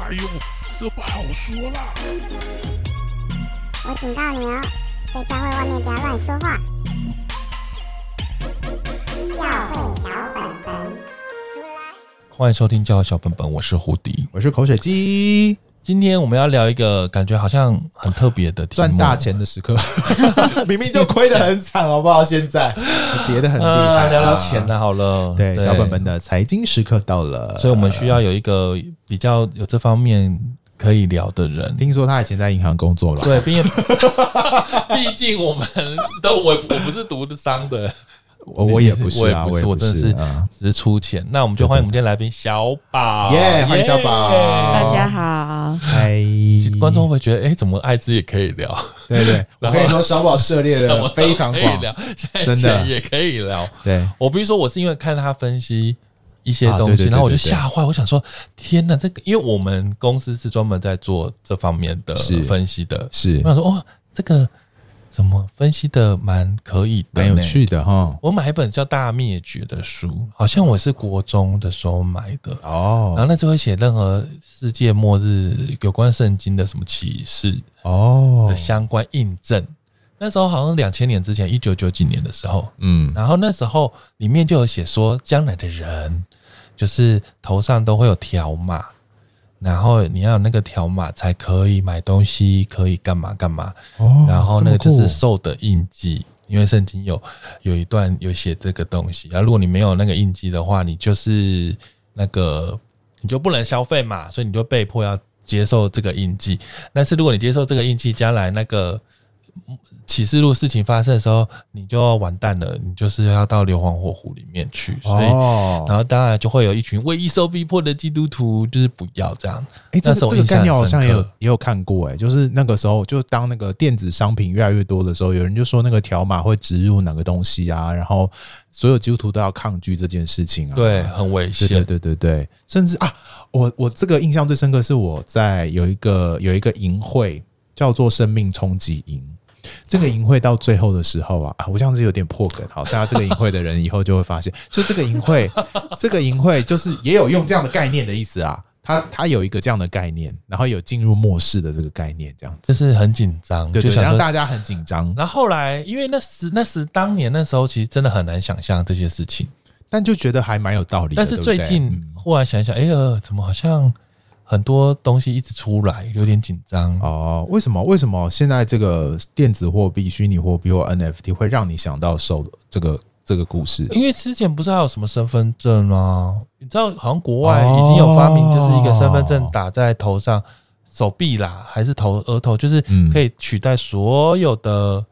哎呦，这不好说啦！我警告你哦，在教会外面不要乱说话。教会小本本，欢迎收听教会小本本，我是胡迪，我是口水鸡。今天我们要聊一个感觉好像很特别的题目，赚大钱的时刻，明明就亏得很惨，好不好？现在。跌得很厉害，呃、聊聊钱了，好了，对，对。小本本的财经时刻到了，所以我们需要有一个比较有这方面可以聊的人。听说他以前在银行工作了，对，毕竟 毕竟我们都我我不是读商的。我我也不是啊，我也不是，我真的是只是出钱。那我们就欢迎我们今天来宾小宝，耶，欢迎小宝，大家好，嗨。观众会不会觉得，哎，怎么艾滋也可以聊？对对，我跟你说，小宝涉猎的 非常广，真的。也可以聊。对，我比如说，我是因为看他分析一些东西，然后我就吓坏，我想说，天哪，这个，因为我们公司是专门在做这方面的分析的，是，我想说，哦，这个。怎么分析的蛮可以的，蛮有趣的哈。我买一本叫《大灭绝》的书，好像我是国中的时候买的哦。然后那就会写任何世界末日有关圣经的什么启示哦的相关印证。那时候好像两千年之前，一九九几年的时候，嗯，然后那时候里面就有写说，将来的人就是头上都会有条码。然后你要有那个条码才可以买东西，可以干嘛干嘛。哦，然后那个就是兽的印记，因为圣经有有一段有写这个东西。然后如果你没有那个印记的话，你就是那个你就不能消费嘛，所以你就被迫要接受这个印记。但是如果你接受这个印记，将来那个。启示录事情发生的时候，你就要完蛋了，你就是要到硫磺火湖里面去。所以，然后当然就会有一群为义受逼迫的基督徒，就是不要这样。哎，这个这个概念好像也有也有看过，哎，就是那个时候，就当那个电子商品越来越多的时候，有人就说那个条码会植入哪个东西啊，然后所有基督徒都要抗拒这件事情啊，对，很危险，对对对对，甚至啊，我我这个印象最深刻是我在有一个有一个营会叫做生命冲击营。这个淫秽到最后的时候啊，我这样子有点破梗。好，大家这个淫秽的人以后就会发现，就这个淫秽，这个淫秽就是也有用这样的概念的意思啊。他他有一个这样的概念，然后有进入末世的这个概念，这样子，就是很紧张，对，对，对，让大家很紧张。然后后来，因为那时那时当年那时候，其实真的很难想象这些事情，但就觉得还蛮有道理的。但是最近忽然想想，哎呀，怎么好像？很多东西一直出来，有点紧张哦。为什么？为什么现在这个电子货币、虚拟货币或 NFT 会让你想到受这个这个故事？因为之前不是还有什么身份证吗？你知道，好像国外已经有发明，就是一个身份证打在头上、手臂啦，还是头额头，就是可以取代所有的。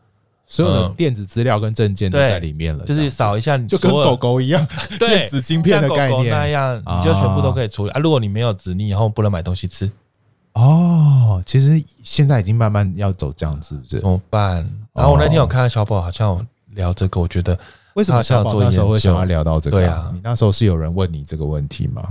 所有的电子资料跟证件都在里面了，就是扫一下，你就跟狗狗一样，电子晶片的概念那样，你就全部都可以处理啊。如果你没有纸，你以后不能买东西吃。哦，其实现在已经慢慢要走这样子，是不是？怎么办？然后我那天有看到小宝好像有聊这个，我觉得为什么小宝那时候会想要聊到这个？对啊，你那时候是有人问你这个问题吗？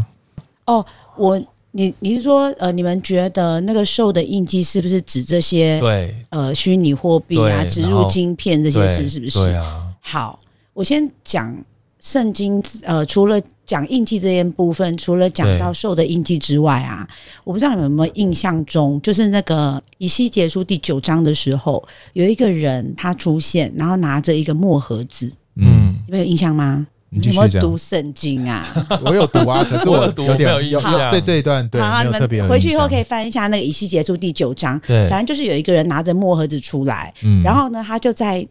哦，我。你你是说呃，你们觉得那个兽的印记是不是指这些？对，呃，虚拟货币啊，植入晶片这些事是不是？对啊。好，我先讲圣经。呃，除了讲印记这件部分，除了讲到兽的印记之外啊，我不知道你们有没有印象中，就是那个以西结书第九章的时候，有一个人他出现，然后拿着一个墨盒子。嗯，有没有印象吗？你有没有读圣经啊？我有读啊，可是我有点有有这这一段对，没有特别。回去以后可以翻一下那个以西结书第九章，对，反正就是有一个人拿着墨盒子出来，嗯，然后呢，他就在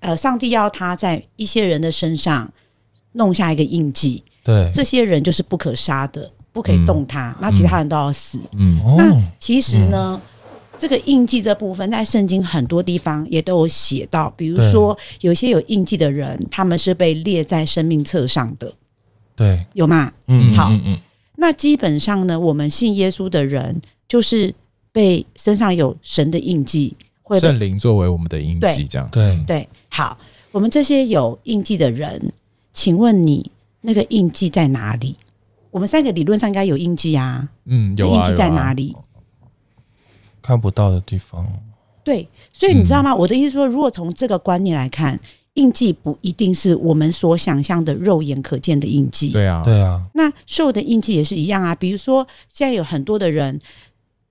呃，上帝要他在一些人的身上弄下一个印记，对，这些人就是不可杀的，不可以动他，那其他人都要死，嗯，那其实呢。这个印记这部分在圣经很多地方也都有写到，比如说有些有印记的人，他们是被列在生命册上的，对，有吗？嗯，好，嗯，那基本上呢，我们信耶稣的人，就是被身上有神的印记，会圣灵作为我们的印记，这样，对。对。好，我们这些有印记的人，请问你那个印记在哪里？我们三个理论上应该有印记啊，嗯，有啊，印记在哪里？看不到的地方，对，所以你知道吗？嗯、我的意思说，如果从这个观念来看，印记不一定是我们所想象的肉眼可见的印记。对啊，对啊。那兽的印记也是一样啊。比如说，现在有很多的人，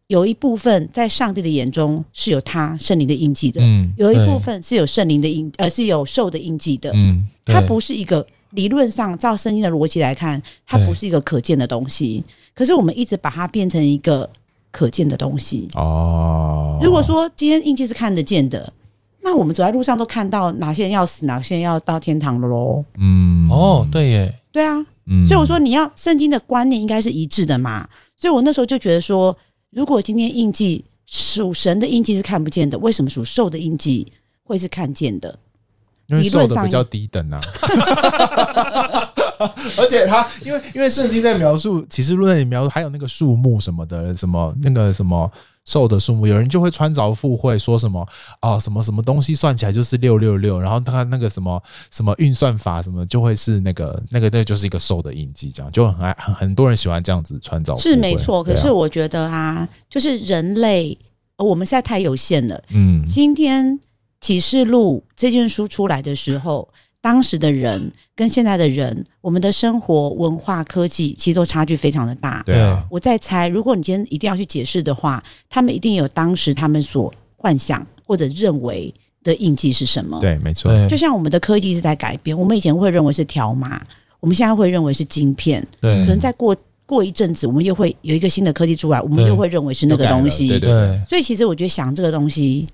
有一部分在上帝的眼中是有他圣灵的印记的，嗯，有一部分是有圣灵的印，呃，是有兽的印记的，嗯，它不是一个理论上照圣经的逻辑来看，它不是一个可见的东西。可是我们一直把它变成一个可见的东西。哦，如果说今天印记是看得见的，那我们走在路上都看到哪些人要死，哪些人要到天堂了喽？嗯，哦，对耶，对啊，嗯，所以我说你要圣经的观念应该是一致的嘛。所以我那时候就觉得说，如果今天印记属神的印记是看不见的，为什么属兽的印记会是看见的？因为瘦的比较低等啊。而且他，因为因为圣经在描述启示录那里描述，还有那个树木什么的，什么那个什么瘦的树木，有人就会穿凿附会说什么啊、哦，什么什么东西算起来就是六六六，然后他那个什么什么运算法什么就会是那个 那个那就是一个瘦的印记，这样就很爱很很多人喜欢这样子穿凿。是没错，可是我觉得啊，就是人类我们现在太有限了。嗯，今天启示录这件书出来的时候。当时的人跟现在的人，我们的生活、文化、科技其实都差距非常的大。对啊，我在猜，如果你今天一定要去解释的话，他们一定有当时他们所幻想或者认为的印记是什么？对，没错。就像我们的科技是在改变，我们以前会认为是条码，我们现在会认为是晶片。对，可能再过过一阵子，我们又会有一个新的科技出来，我们又会认为是那个东西。对对对。所以其实我觉得想这个东西。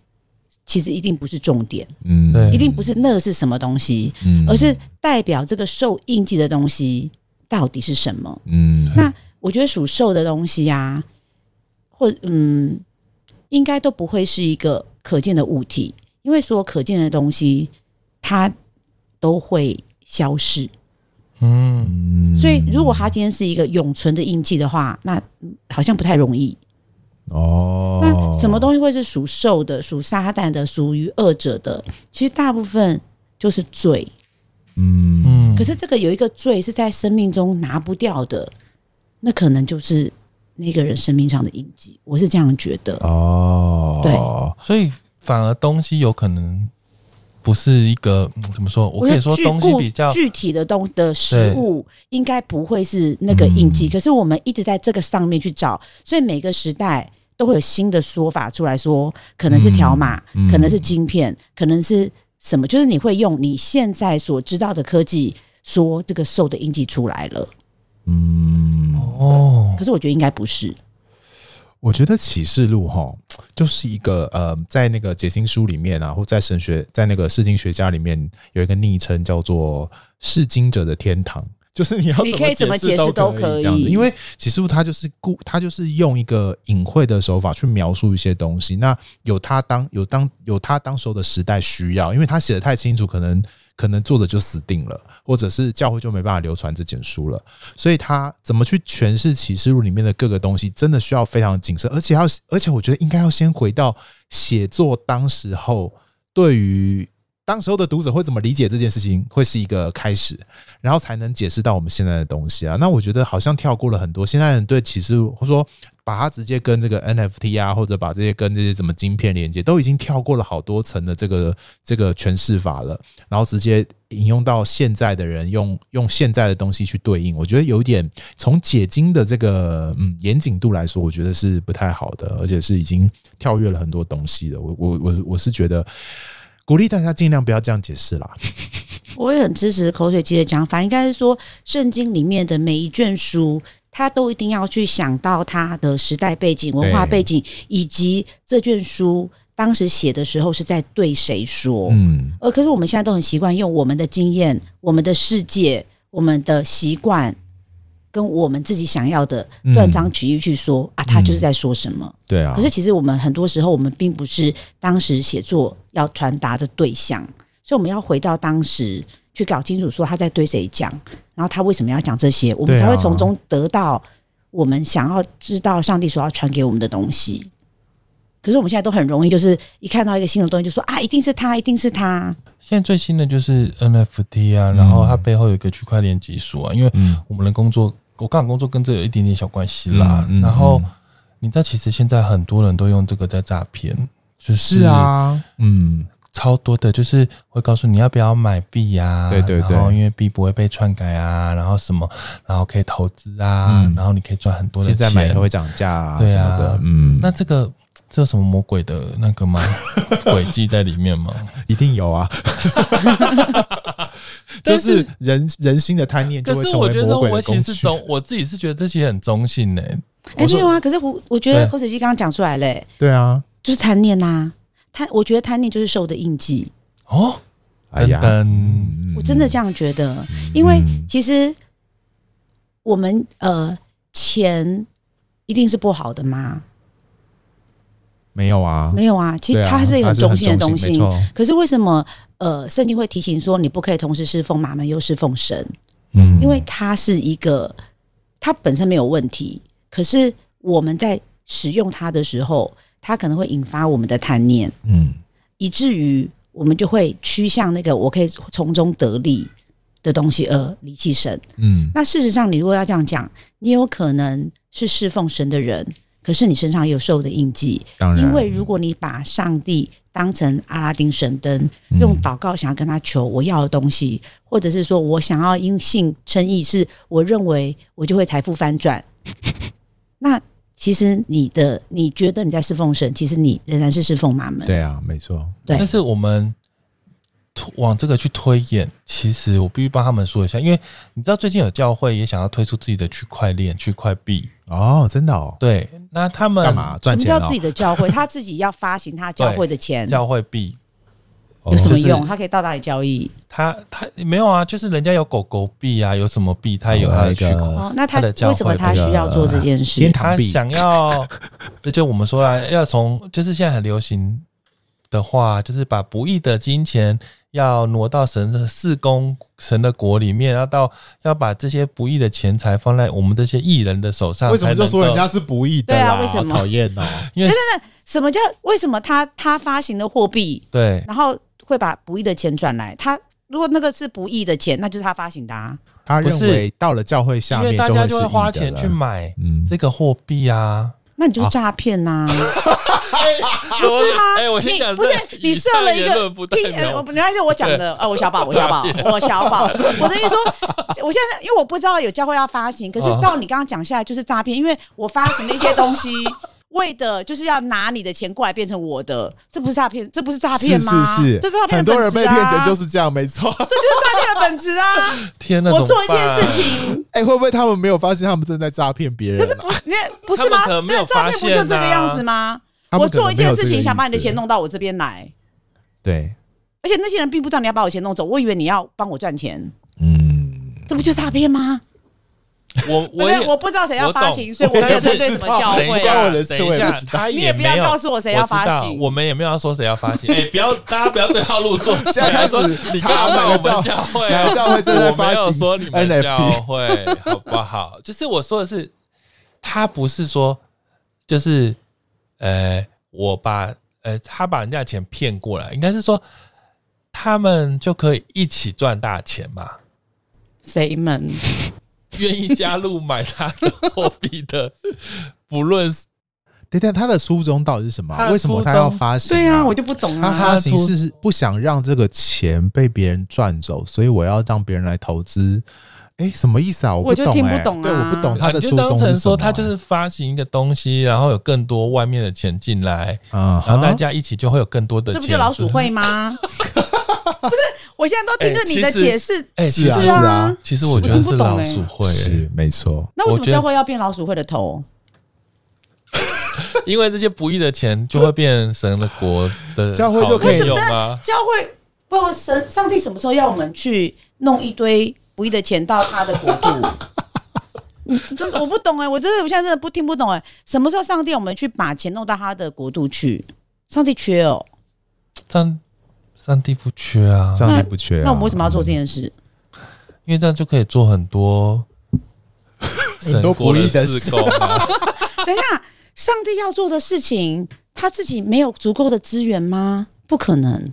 其实一定不是重点，嗯，对，一定不是那个是什么东西，嗯，而是代表这个受印记的东西到底是什么，嗯，那我觉得属兽的东西呀、啊，或嗯，应该都不会是一个可见的物体，因为所有可见的东西它都会消失，嗯，所以如果它今天是一个永存的印记的话，那好像不太容易。哦，那什么东西会是属兽的、属撒旦的、属于恶者的？其实大部分就是罪。嗯嗯。可是这个有一个罪是在生命中拿不掉的，那可能就是那个人生命上的印记。我是这样觉得。哦，对，所以反而东西有可能不是一个怎么说？我可以说东西比较具体的东的食物应该不会是那个印记。可是我们一直在这个上面去找，所以每个时代。都会有新的说法出来说，可能是条码，可能是晶片，可能是什么？就是你会用你现在所知道的科技说这个兽的印记出来了。嗯，哦，可是我觉得应该不是。我觉得启示录哈，就是一个呃，在那个解经书里面啊，或在神学，在那个释经学家里面有一个昵称叫做“释经者的天堂”。就是你要，你可以怎么解释都可以，因为启示录它就是故，它就是用一个隐晦的手法去描述一些东西。那有他当有当有他当时候的时代需要，因为他写的太清楚，可能可能作者就死定了，或者是教会就没办法流传这卷书了。所以他怎么去诠释启示录里面的各个东西，真的需要非常谨慎，而且要而且我觉得应该要先回到写作当时候对于。当时候的读者会怎么理解这件事情，会是一个开始，然后才能解释到我们现在的东西啊。那我觉得好像跳过了很多，现在人对启示，或说把它直接跟这个 NFT 啊，或者把这些跟这些什么晶片连接，都已经跳过了好多层的这个这个诠释法了，然后直接引用到现在的人用用现在的东西去对应，我觉得有点从解经的这个嗯严谨度来说，我觉得是不太好的，而且是已经跳跃了很多东西的。我我我我是觉得。鼓励大家尽量不要这样解释啦。我也很支持口水鸡的讲法，应该是说圣经里面的每一卷书，他都一定要去想到他的时代背景、文化背景，以及这卷书当时写的时候是在对谁说。嗯，而可是我们现在都很习惯用我们的经验、我们的世界、我们的习惯。跟我们自己想要的断章取义去说、嗯、啊，他就是在说什么？嗯、对啊。可是其实我们很多时候，我们并不是当时写作要传达的对象，所以我们要回到当时去搞清楚，说他在对谁讲，然后他为什么要讲这些，我们才会从中得到我们想要知道上帝所要传给我们的东西。可是我们现在都很容易，就是一看到一个新的东西，就说啊，一定是他，一定是他。现在最新的就是 NFT 啊，然后它背后有一个区块链技术啊，因为我们的工作，我刚好工作跟这有一点点小关系啦。然后你知道，其实现在很多人都用这个在诈骗，就是，啊，嗯，超多的，就是会告诉你要不要买币呀，对对对，然后因为币不会被篡改啊，然后什么，然后可以投资啊，嗯、然后你可以赚很多的钱，现在买也会涨价啊，对啊。的，嗯，那这个这有什么魔鬼的那个吗？诡计在里面吗？一定有啊，就是人人心的贪念就会成为魔鬼的工具。可是我觉得我其实中，我自己是觉得这些很中性诶、欸。哎、欸，没有啊，可是我我觉得口水鸡刚刚讲出来嘞，对啊，就是贪念呐、啊。贪，我觉得贪念就是受的印记哦。哎呀，我真的这样觉得，因为其实我们呃，钱一定是不好的吗？没有啊，没有啊。其实它是一个很中性的东西。啊、可是为什么呃，圣经会提醒说你不可以同时侍奉马门又侍奉神？嗯，因为它是一个，它本身没有问题，可是我们在使用它的时候。它可能会引发我们的贪念，嗯，以至于我们就会趋向那个我可以从中得利的东西而离弃神，嗯。那事实上，你如果要这样讲，你有可能是侍奉神的人，可是你身上也有受的印记。当然，因为如果你把上帝当成阿拉丁神灯，用祷告想要跟他求我要的东西，或者是说我想要因信称义，是我认为我就会财富翻转，那。其实你的你觉得你在侍奉神，其实你仍然是侍奉马门。对啊，没错。对，但是我们往这个去推演，其实我必须帮他们说一下，因为你知道最近有教会也想要推出自己的区块链、区块币哦，真的哦。对，那他们干嘛赚钱？什么叫自己的教会？他自己要发行他教会的钱，教会币。有什么用？他可以到哪里交易？他他没有啊，就是人家有狗狗币啊，有什么币，他有他的区块。哦，那他为什么他需要做这件事？他想要，这就我们说啊，要从就是现在很流行的话，就是把不义的金钱要挪到神的四宫神的国里面，要到要把这些不义的钱财放在我们这些艺人的手上。为什么就说人家是不义的？对啊，为什么？讨厌 呢！因为什么叫为什么他他发行的货币对，然后。会把不义的钱转来，他如果那个是不义的钱，那就是他发行的啊。他认为到了教会下面，大家就会花钱去买这个货币啊。那你就是诈骗呐，不是吗？哎，我先讲，不是你设了一个听，我原来是我讲的啊，我小宝，我小宝，我小宝。我的意思说，我现在因为我不知道有教会要发行，可是照你刚刚讲下来就是诈骗，因为我发行的一些东西。为的就是要拿你的钱过来变成我的，这不是诈骗，这不是诈骗吗？是是是，这是诈骗、啊。很多人被骗成就是这样，没错，这就是诈骗的本质啊！天哪，我做一件事情，哎、欸，会不会他们没有发现他们正在诈骗别人、啊？可是不，你不是吗？那诈骗不就这个样子吗？我做一件事情，想把你的钱弄到我这边来，对。而且那些人并不知道你要把我钱弄走，我以为你要帮我赚钱，嗯，这不就诈骗吗？我 我我不知道谁要发行，所以我没有针对什么教会。等一下，等一下，他你也不要告诉我谁要发行，我们也没有要说谁要发行。哎，不要，大家不要对号入座。现在开始你查哪个教会？哪个教会正在发行？我没有说你们教会好不好？就是我说的是，他不是说，就是呃，我把呃，他把人家钱骗过来，应该是说他们就可以一起赚大钱嘛？谁们？愿意加入买他的货币的，不论是，等等，他的初衷到底是什么？为什么他要发行？对啊，我就不懂。他发行是不想让这个钱被别人赚走，所以我要让别人来投资。哎，什么意思啊？我不懂，听不懂。对，我不懂他的初衷是什么。就当成说他就是发行一个东西，然后有更多外面的钱进来，然后大家一起就会有更多的钱。这不就老鼠会吗？不是。我现在都听着你的解释，哎，是啊，是啊，其实我觉得是老鼠会，是没错。那为什么教会要变老鼠会的头？因为这些不义的钱就会变成了国的教会就可以用吗？教会不神上帝什么时候要我们去弄一堆不义的钱到他的国度？真的我不懂哎，我真的我现在真的不听不懂哎，什么时候上帝我们去把钱弄到他的国度去？上帝缺哦，上。上帝不缺啊，上帝不缺啊。那我们为什么要做这件事？因为这样就可以做很多 很多不义的事工啊。等一下，上帝要做的事情，他自己没有足够的资源吗？不可能，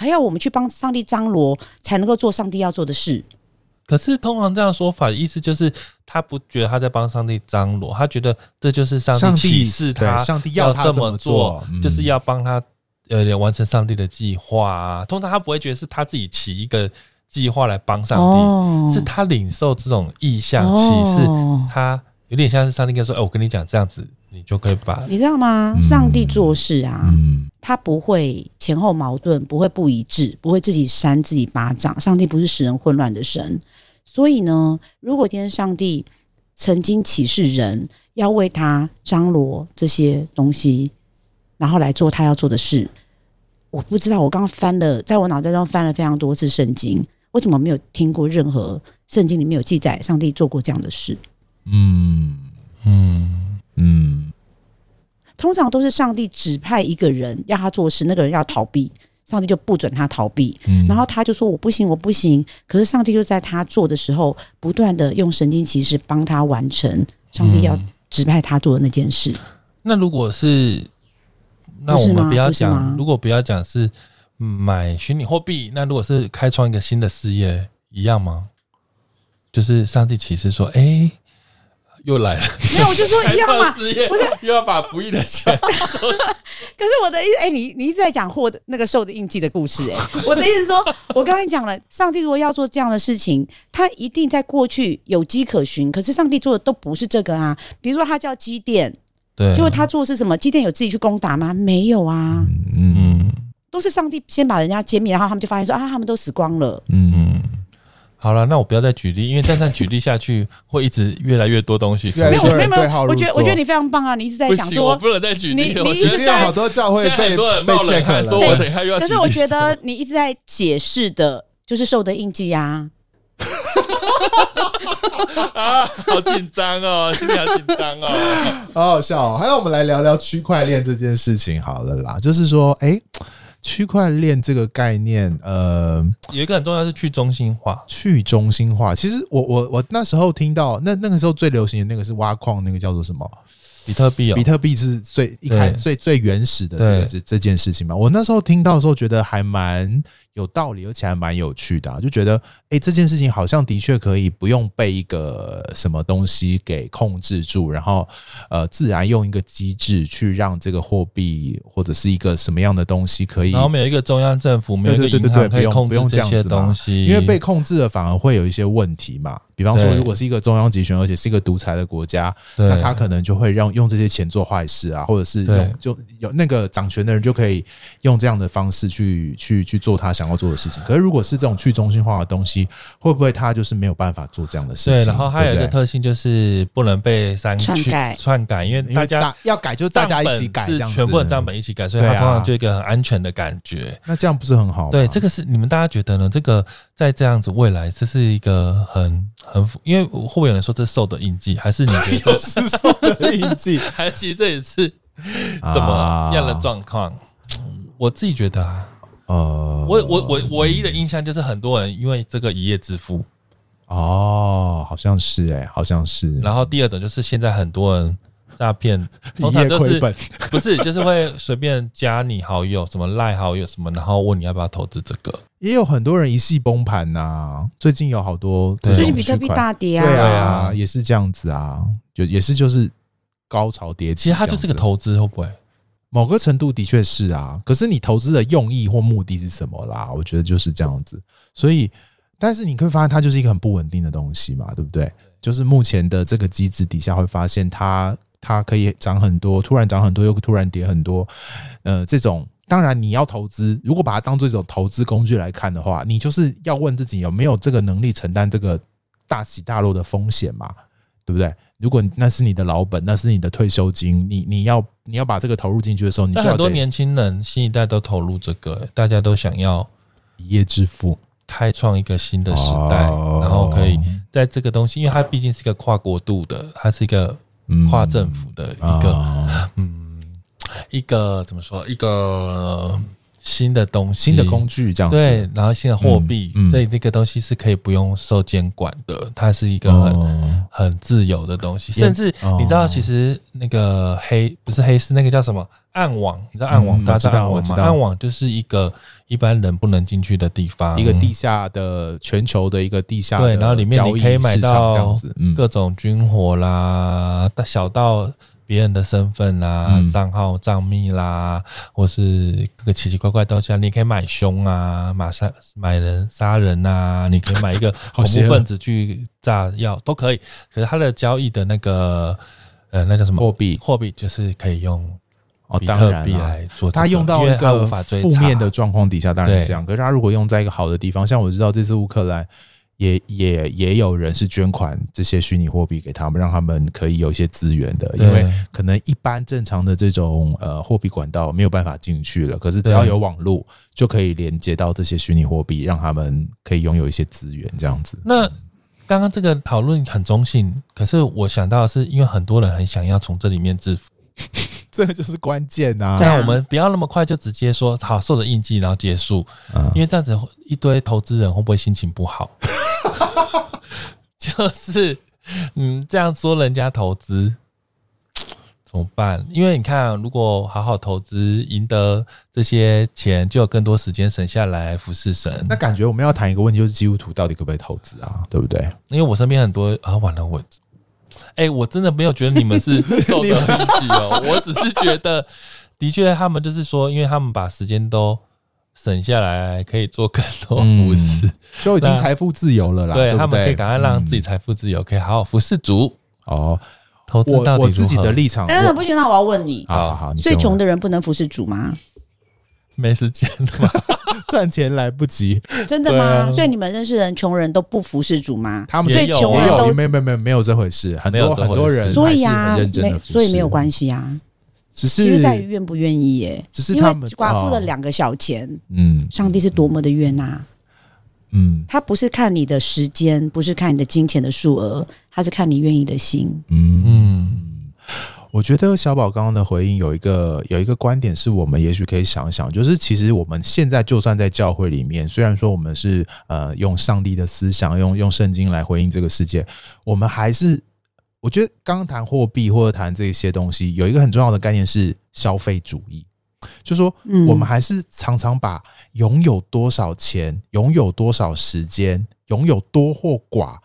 还要我们去帮上帝张罗，才能够做上帝要做的事。可是通常这样说法的意思就是，他不觉得他在帮上帝张罗，他觉得这就是上帝启示他，上帝要他这么做，就是要帮他。呃完成上帝的计划啊。通常他不会觉得是他自己起一个计划来帮上帝，哦、是他领受这种意向启示，哦、他有点像是上帝跟他说：“哎、欸，我跟你讲这样子，你就可以把。”你知道吗？上帝做事啊，嗯、他不会前后矛盾，不会不一致，不会自己扇自己巴掌。上帝不是使人混乱的神，所以呢，如果今天上帝曾经启示人。要为他张罗这些东西，然后来做他要做的事。我不知道，我刚刚翻了，在我脑袋中翻了非常多次圣经，我怎么没有听过任何圣经里面有记载上帝做过这样的事？嗯嗯嗯，通常都是上帝指派一个人要他做事，那个人要逃避，上帝就不准他逃避，嗯、然后他就说我不行，我不行。可是上帝就在他做的时候，不断的用神经骑士帮他完成。上帝要。指派他做的那件事。那如果是，那我们不要讲。如果不要讲是买虚拟货币，那如果是开创一个新的事业，一样吗？就是上帝启示说：“哎、欸，又来了。”没有，我就说一样嘛。不是，又要把不义的钱。可是我的意思，哎、欸，你你一直在讲获得那个受的印记的故事、欸，哎，我的意思是说，我刚才讲了，上帝如果要做这样的事情，他一定在过去有迹可循。可是上帝做的都不是这个啊，比如说他叫基甸，对，结果他做的是什么？基甸有自己去攻打吗？没有啊，嗯嗯，都是上帝先把人家歼灭，然后他们就发现说啊，他们都死光了，嗯嗯。好了，那我不要再举例，因为再这样举例下去，会一直越来越多东西。没有没有没有，我觉得我觉得你非常棒啊！你一直在讲说，我不能再举例。你你一直在好多教会被被切开说，我等一下又要。可是我觉得你一直在解释的，就是受的印记呀。啊，好紧张哦，心里好紧张哦，好好笑哦。还有，我们来聊聊区块链这件事情好了啦，就是说，哎。区块链这个概念，呃，有一个很重要是去中心化。去中心化，其实我我我那时候听到，那那个时候最流行的那个是挖矿，那个叫做什么？比特币哦，比特币是最一开最最原始的这个这这件事情嘛。我那时候听到的时候，觉得还蛮有道理，而且还蛮有趣的，就觉得哎，这件事情好像的确可以不用被一个什么东西给控制住，然后呃，自然用一个机制去让这个货币或者是一个什么样的东西可以，然后没有一个中央政府，没有一个银行可以控制这些东西，因为被控制了反而会有一些问题嘛。比方说，如果是一个中央集权，而且是一个独裁的国家，那他可能就会让用这些钱做坏事啊，或者是用就有那个掌权的人就可以用这样的方式去去去做他想要做的事情。可是如果是这种去中心化的东西，会不会他就是没有办法做这样的事情？对，然后还有一个特性就是不能被删去篡改，因为大家要改就大家一起改，这样全部的账本一起改，所以它通常就一个很安全的感觉。那这样不是很好吗？对，这个是你们大家觉得呢？这个在这样子未来，这是一个很。很，因为会不会有人说这是兽的印记，还是你觉得 是兽的印记？还是其实这也是什么样的状况？啊、我自己觉得啊，呃，我我我唯一的印象就是很多人因为这个一夜致富。哦，好像是哎、欸，好像是。然后第二种就是现在很多人。诈骗 通常都是 不是就是会随便加你好友，什么赖好友什么，然后问你要不要投资这个。也有很多人一系崩盘呐，最近有好多最近比特币大跌啊，对啊，也是这样子啊，就也是就是高潮迭起。其实它就是个投资，会不会？某个程度的确是啊，可是你投资的用意或目的是什么啦？我觉得就是这样子。所以，但是你可以发现它就是一个很不稳定的东西嘛，对不对？就是目前的这个机制底下会发现它。它可以涨很多，突然涨很多，又突然跌很多。呃，这种当然你要投资，如果把它当做一种投资工具来看的话，你就是要问自己有没有这个能力承担这个大起大落的风险嘛？对不对？如果那是你的老本，那是你的退休金，你你要你要把这个投入进去的时候，你就很多年轻人新一代都投入这个，大家都想要一夜致富，开创一个新的时代，然后可以在这个东西，因为它毕竟是一个跨国度的，它是一个。跨政府的一个，嗯，一个怎么说？一个新的东西，新的工具这样子。对，然后新的货币，所以那个东西是可以不用受监管的，它是一个很很自由的东西。甚至你知道，其实那个黑不是黑是那个叫什么暗网？你知道暗网？大家知道暗网吗？暗网就是一个一般人不能进去的地方，一个地下的全球的一个地下对，然后里面你可以买到各种军火啦，大小到。别人的身份啦、账、嗯、号、账密啦，或是各个奇奇怪怪东西啊，你可以买凶啊，买杀买人杀人啊，你可以买一个 恐怖分子去炸药都可以。可是他的交易的那个呃，那叫什么货币？货币就是可以用比特币来做、这个。他用到一个负面的状况底下，当然是这样。可是他如果用在一个好的地方，像我知道这次乌克兰。也也也有人是捐款这些虚拟货币给他们，让他们可以有一些资源的，因为可能一般正常的这种呃货币管道没有办法进去了，可是只要有网络就可以连接到这些虚拟货币，让他们可以拥有一些资源这样子。那刚刚这个讨论很中性，可是我想到的是，因为很多人很想要从这里面致富。这个就是关键呐！对啊，我们不要那么快就直接说好受的印记，然后结束，因为这样子一堆投资人会不会心情不好？就是嗯，这样说人家投资怎么办？因为你看，如果好好投资，赢得这些钱，就有更多时间省下来服侍神。那感觉我们要谈一个问题，就是基督徒到底可不可以投资啊？对不对？因为我身边很多啊，完了我。哎、欸，我真的没有觉得你们是 受的很挤哦，我只是觉得，的确他们就是说，因为他们把时间都省下来，可以做更多服饰、嗯，就已经财富自由了啦。对，他们可以赶快让自己财富自由，可以好好服侍主哦。投资到底我自己的立场，哎，那不行，那我要问你，好好，最穷的人不能服侍主吗？没时间了吗？赚钱来不及，真的吗？啊、所以你们认识人，穷人都不服侍主吗？他们最穷人都没有没有没有没有这回事，很多很多人，所以啊，没所以没有关系啊，只是其实在于愿不愿意耶。只是他们寡妇的两个小钱，嗯，上帝是多么的冤呐，嗯，他不是看你的时间，不是看你的金钱的数额，他是看你愿意的心，嗯。嗯。我觉得小宝刚刚的回应有一个有一个观点，是我们也许可以想想，就是其实我们现在就算在教会里面，虽然说我们是呃用上帝的思想，用用圣经来回应这个世界，我们还是我觉得刚刚谈货币或者谈这些东西，有一个很重要的概念是消费主义，就是说我们还是常常把拥有多少钱、拥有多少时间、拥有多或寡。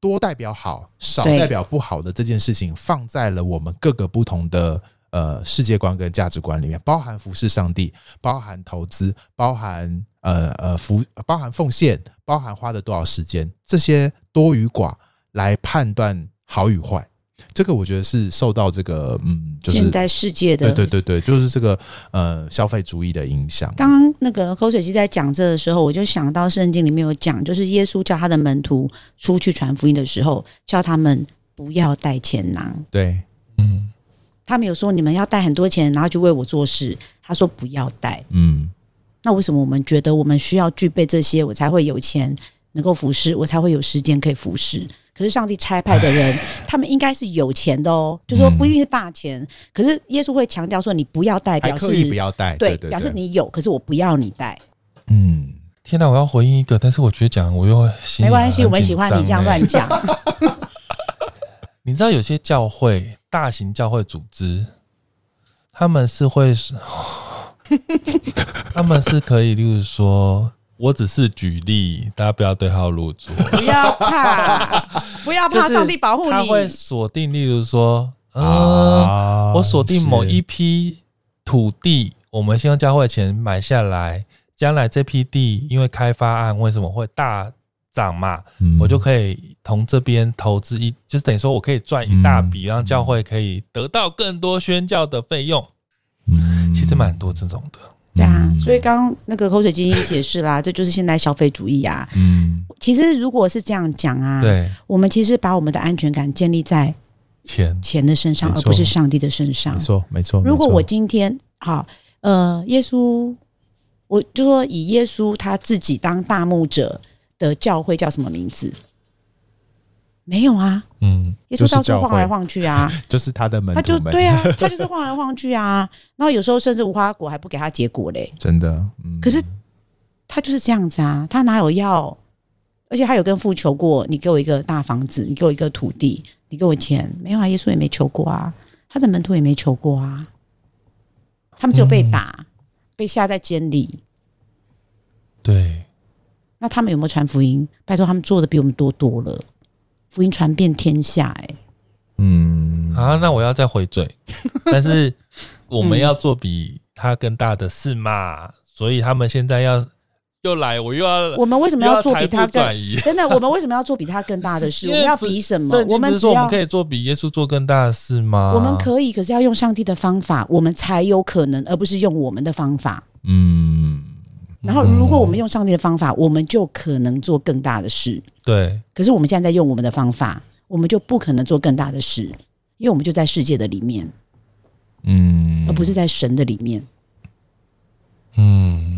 多代表好，少代表不好的这件事情，放在了我们各个不同的呃世界观跟价值观里面，包含服侍上帝，包含投资，包含呃呃服，包含奉献，包含花的多少时间，这些多与寡来判断好与坏。这个我觉得是受到这个嗯，就是现代世界的对对对对，就是这个呃消费主义的影响。刚刚那个口水鸡在讲这的时候，我就想到圣经里面有讲，就是耶稣叫他的门徒出去传福音的时候，叫他们不要带钱囊。对，嗯，他们有说你们要带很多钱，然后就为我做事。他说不要带。嗯，那为什么我们觉得我们需要具备这些，我才会有钱能够服侍，我才会有时间可以服侍？可是上帝差派的人，他们应该是有钱的哦，就说不一定是大钱。嗯、可是耶稣会强调说，你不要带，表示不要带，对，表示你有，可是我不要你带。嗯，天哪，我要回应一个，但是我觉得讲我又没关系，我们喜欢你这样乱讲。你知道有些教会，大型教会组织，他们是会，他们是可以，例如说。我只是举例，大家不要对号入座。不要怕，不要怕，上帝保护你。他会锁定，例如说，呃，我锁定某一批土地，我们先用教会的钱买下来，将来这批地因为开发案为什么会大涨嘛？我就可以从这边投资一，就是等于说我可以赚一大笔，让教会可以得到更多宣教的费用。嗯，其实蛮多这种的。对啊，所以刚刚那个口水鸡解释啦，这就是现代消费主义啊。嗯，其实如果是这样讲啊，对，我们其实把我们的安全感建立在钱钱的身上，而不是上帝的身上。没错，没错。如果我今天好，呃，耶稣，我就说以耶稣他自己当大牧者的教会叫什么名字？没有啊，嗯，耶稣到处晃来晃去啊，就是他的门，他就对啊，他就是晃来晃去啊，然后有时候甚至无花果还不给他结果嘞，真的，嗯，可是他就是这样子啊，他哪有要？而且他有跟父求过，你给我一个大房子，你给我一个土地，你给我钱，没有啊？耶稣也没求过啊，他的门徒也没求过啊，他们只有被打，嗯、被下在监里。对，那他们有没有传福音？拜托，他们做的比我们多多了，福音传遍天下、欸。哎，嗯，啊，那我要再回嘴，但是我们要做比他更大的事嘛，嗯、所以他们现在要。又来，我又要。我们为什么要做比他更？真的，我们为什么要做比他更大的事？我们要比什么？我们说我们可以做比耶稣做更大的事吗？我们可以，可是要用上帝的方法，我们才有可能，而不是用我们的方法。嗯。然后，如果我们用上帝的方法，我们就可能做更大的事。对。可是我们现在在用我们的方法，我们就不可能做更大的事，因为我们就在世界的里面，嗯，而不是在神的里面。嗯。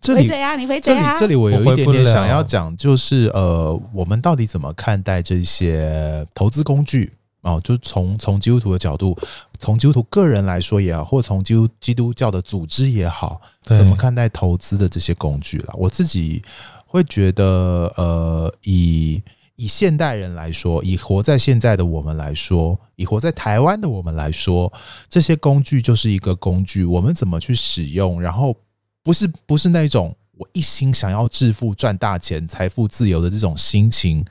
这里，这里，这里我有一点点想要讲，就是呃，我们到底怎么看待这些投资工具啊？就从从基督徒的角度，从基督徒个人来说也好，或者从基督基督教的组织也好，怎么看待投资的这些工具了？我自己会觉得，呃，以以现代人来说，以活在现在的我们来说，以活在台湾的我们来说，这些工具就是一个工具，我们怎么去使用，然后。不是不是那种我一心想要致富、赚大钱、财富自由的这种心情，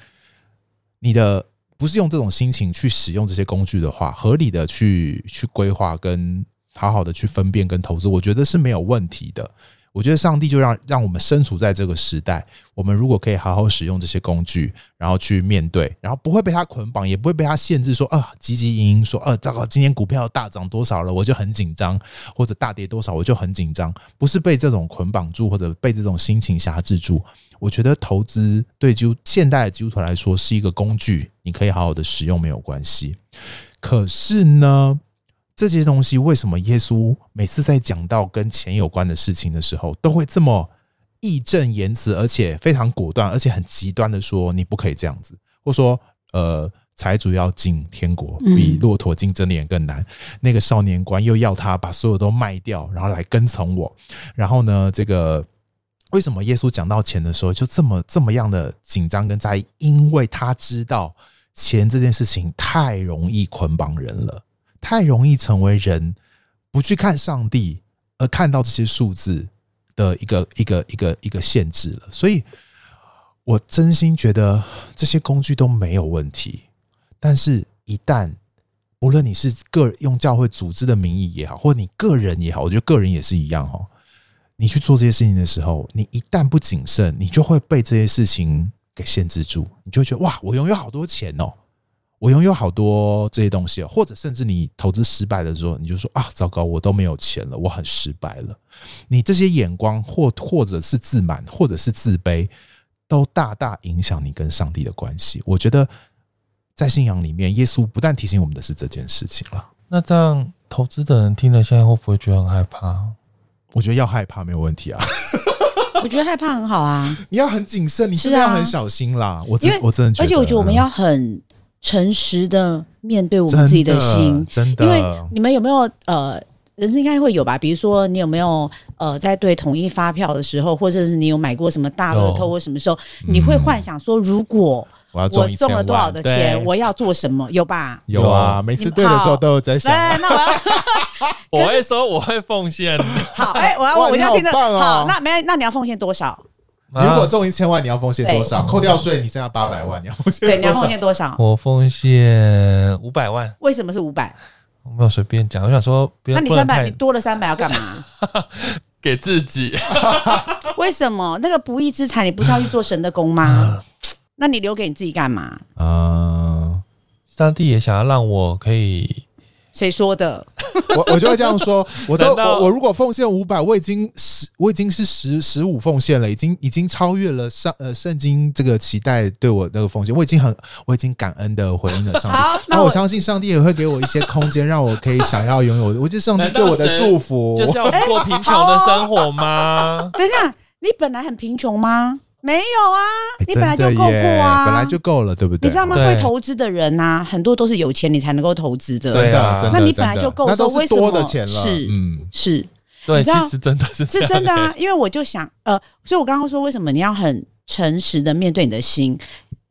你的不是用这种心情去使用这些工具的话，合理的去去规划跟好好的去分辨跟投资，我觉得是没有问题的。我觉得上帝就让让我们身处在这个时代，我们如果可以好好使用这些工具，然后去面对，然后不会被它捆绑，也不会被它限制说，啊急急营营，说呃，糟糕，今天股票大涨多少了，我就很紧张，或者大跌多少我就很紧张，不是被这种捆绑住，或者被这种心情辖制住。我觉得投资对就现代的基督徒来说是一个工具，你可以好好的使用没有关系。可是呢，这些东西为什么耶稣每次在讲到跟钱有关的事情的时候，都会这么义正言辞，而且非常果断，而且很极端的说你不可以这样子，或说呃，财主要进天国比骆驼进针眼更难。那个少年官又要他把所有都卖掉，然后来跟从我。然后呢，这个为什么耶稣讲到钱的时候就这么这么样的紧张跟在意？因为他知道钱这件事情太容易捆绑人了。太容易成为人不去看上帝，而看到这些数字的一个一个一个一个限制了。所以，我真心觉得这些工具都没有问题。但是，一旦不论你是个用教会组织的名义也好，或你个人也好，我觉得个人也是一样哈。你去做这些事情的时候，你一旦不谨慎，你就会被这些事情给限制住。你就会觉得哇，我拥有好多钱哦。我拥有好多这些东西，或者甚至你投资失败的时候，你就说啊，糟糕，我都没有钱了，我很失败了。你这些眼光，或或者是自满，或者是自卑，都大大影响你跟上帝的关系。我觉得在信仰里面，耶稣不但提醒我们的是这件事情了。那这样投资的人听了，现在会不会觉得很害怕？我觉得要害怕没有问题啊。我觉得害怕很好啊。你要很谨慎，你是要很小心啦。我真我真的觉得，而且我觉得我们要很。诚实的面对我们自己的心，真的。因为你们有没有呃，人生应该会有吧？比如说，你有没有呃，在对统一发票的时候，或者是你有买过什么大乐透或什么时候，你会幻想说，如果我中了多少的钱，我要做什么？有吧？有啊，每次对的时候都有在想。那我要，我会说我会奉献。好，哎，我要我要听的。好，那没，那你要奉献多少？如果中一千万，你要奉献多少？扣掉税，你剩下八百万，你要奉献？对，你要奉献多少？我奉献五百万。为什么是五百？我没有随便讲，我想说，那你三百，你多了三百要干嘛？给自己。为什么？那个不义之财，你不是要去做神的工吗？那你留给你自己干嘛？嗯，上帝也想要让我可以。谁说的？我我就会这样说。我都我我如果奉献五百，我已经十我已经是十十五奉献了，已经已经超越了上呃圣经这个期待对我那个奉献。我已经很我已经感恩的回应了上帝。那我，我相信上帝也会给我一些空间，让我可以想要拥有。我觉得上帝对我的祝福就是要过贫穷的生活吗？等一下，你本来很贫穷吗？没有啊，你本来就够过啊，本来就够了，对不对？你知道吗？会投资的人呐，很多都是有钱，你才能够投资的。对啊，那你本来就够，说为什么？是，嗯，是，对，其实真的是是真的啊。因为我就想，呃，所以我刚刚说，为什么你要很诚实的面对你的心？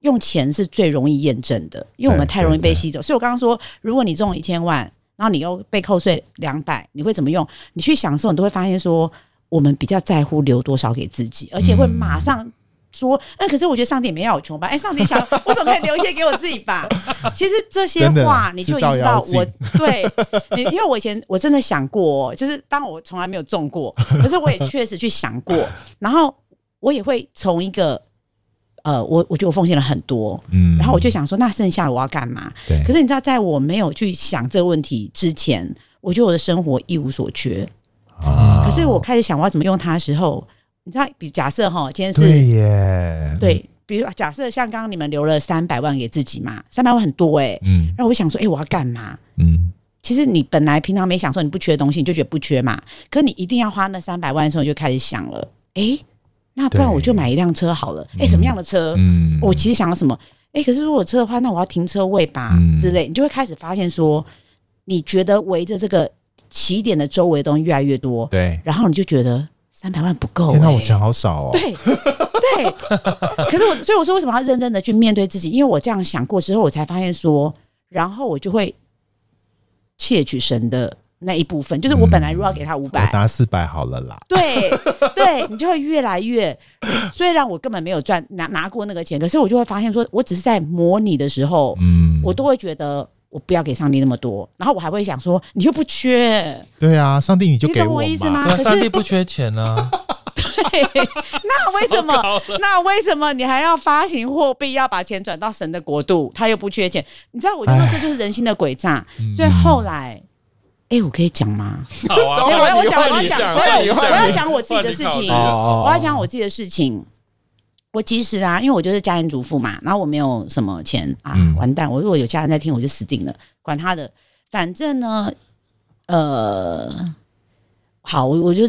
用钱是最容易验证的，因为我们太容易被吸走。所以我刚刚说，如果你中了一千万。然后你又被扣税两百，你会怎么用？你去享受，你都会发现说，我们比较在乎留多少给自己，而且会马上说，哎、嗯，可是我觉得上帝也没有穷吧？哎，上帝想，我总可以留一些给我自己吧？其实这些话你就已经知道我，我 对你，因为我以前我真的想过，就是当我从来没有中过，可是我也确实去想过，然后我也会从一个。呃，我我觉得我奉献了很多，嗯，然后我就想说，那剩下的我要干嘛？对。可是你知道，在我没有去想这个问题之前，我觉得我的生活一无所缺啊。可是我开始想我要怎么用它的时候，你知道，比假设哈，今天是对耶，对，比如假设像刚刚你们留了三百万给自己嘛，三百万很多哎、欸，嗯。然后我想说，哎、欸，我要干嘛？嗯。其实你本来平常没想说你不缺东西，你就觉得不缺嘛。可你一定要花那三百万的时候，你就开始想了，哎、欸。那不然我就买一辆车好了。哎、欸，什么样的车？嗯，我其实想要什么？哎、欸，可是如果车的话，那我要停车位吧、嗯、之类。你就会开始发现说，你觉得围着这个起点的周围的东西越来越多，对。然后你就觉得三百万不够、欸。那我钱好少哦。对对。可是我，所以我说为什么要认真的去面对自己？因为我这样想过之后，我才发现说，然后我就会窃取神的。那一部分就是我本来如果要给他五百、嗯，拿四百好了啦。对对，你就会越来越。虽然我根本没有赚拿拿过那个钱，可是我就会发现说，我只是在模拟的时候，嗯，我都会觉得我不要给上帝那么多，然后我还会想说，你又不缺。对啊，上帝你就给我，你懂我意思吗？可是上帝不缺钱啊。对，那为什么？那为什么你还要发行货币，要把钱转到神的国度？他又不缺钱，你知道？我就说这就是人心的诡诈。所以后来。哎、欸，我可以讲吗？好啊，我要讲，我要讲，我要讲我自己的事情，我要讲我自己的事情。我其实啊，因为我就是家庭主妇嘛，然后我没有什么钱啊，完蛋！我如果有家人在听，我就死定了。管他的，反正呢，呃，好，我我就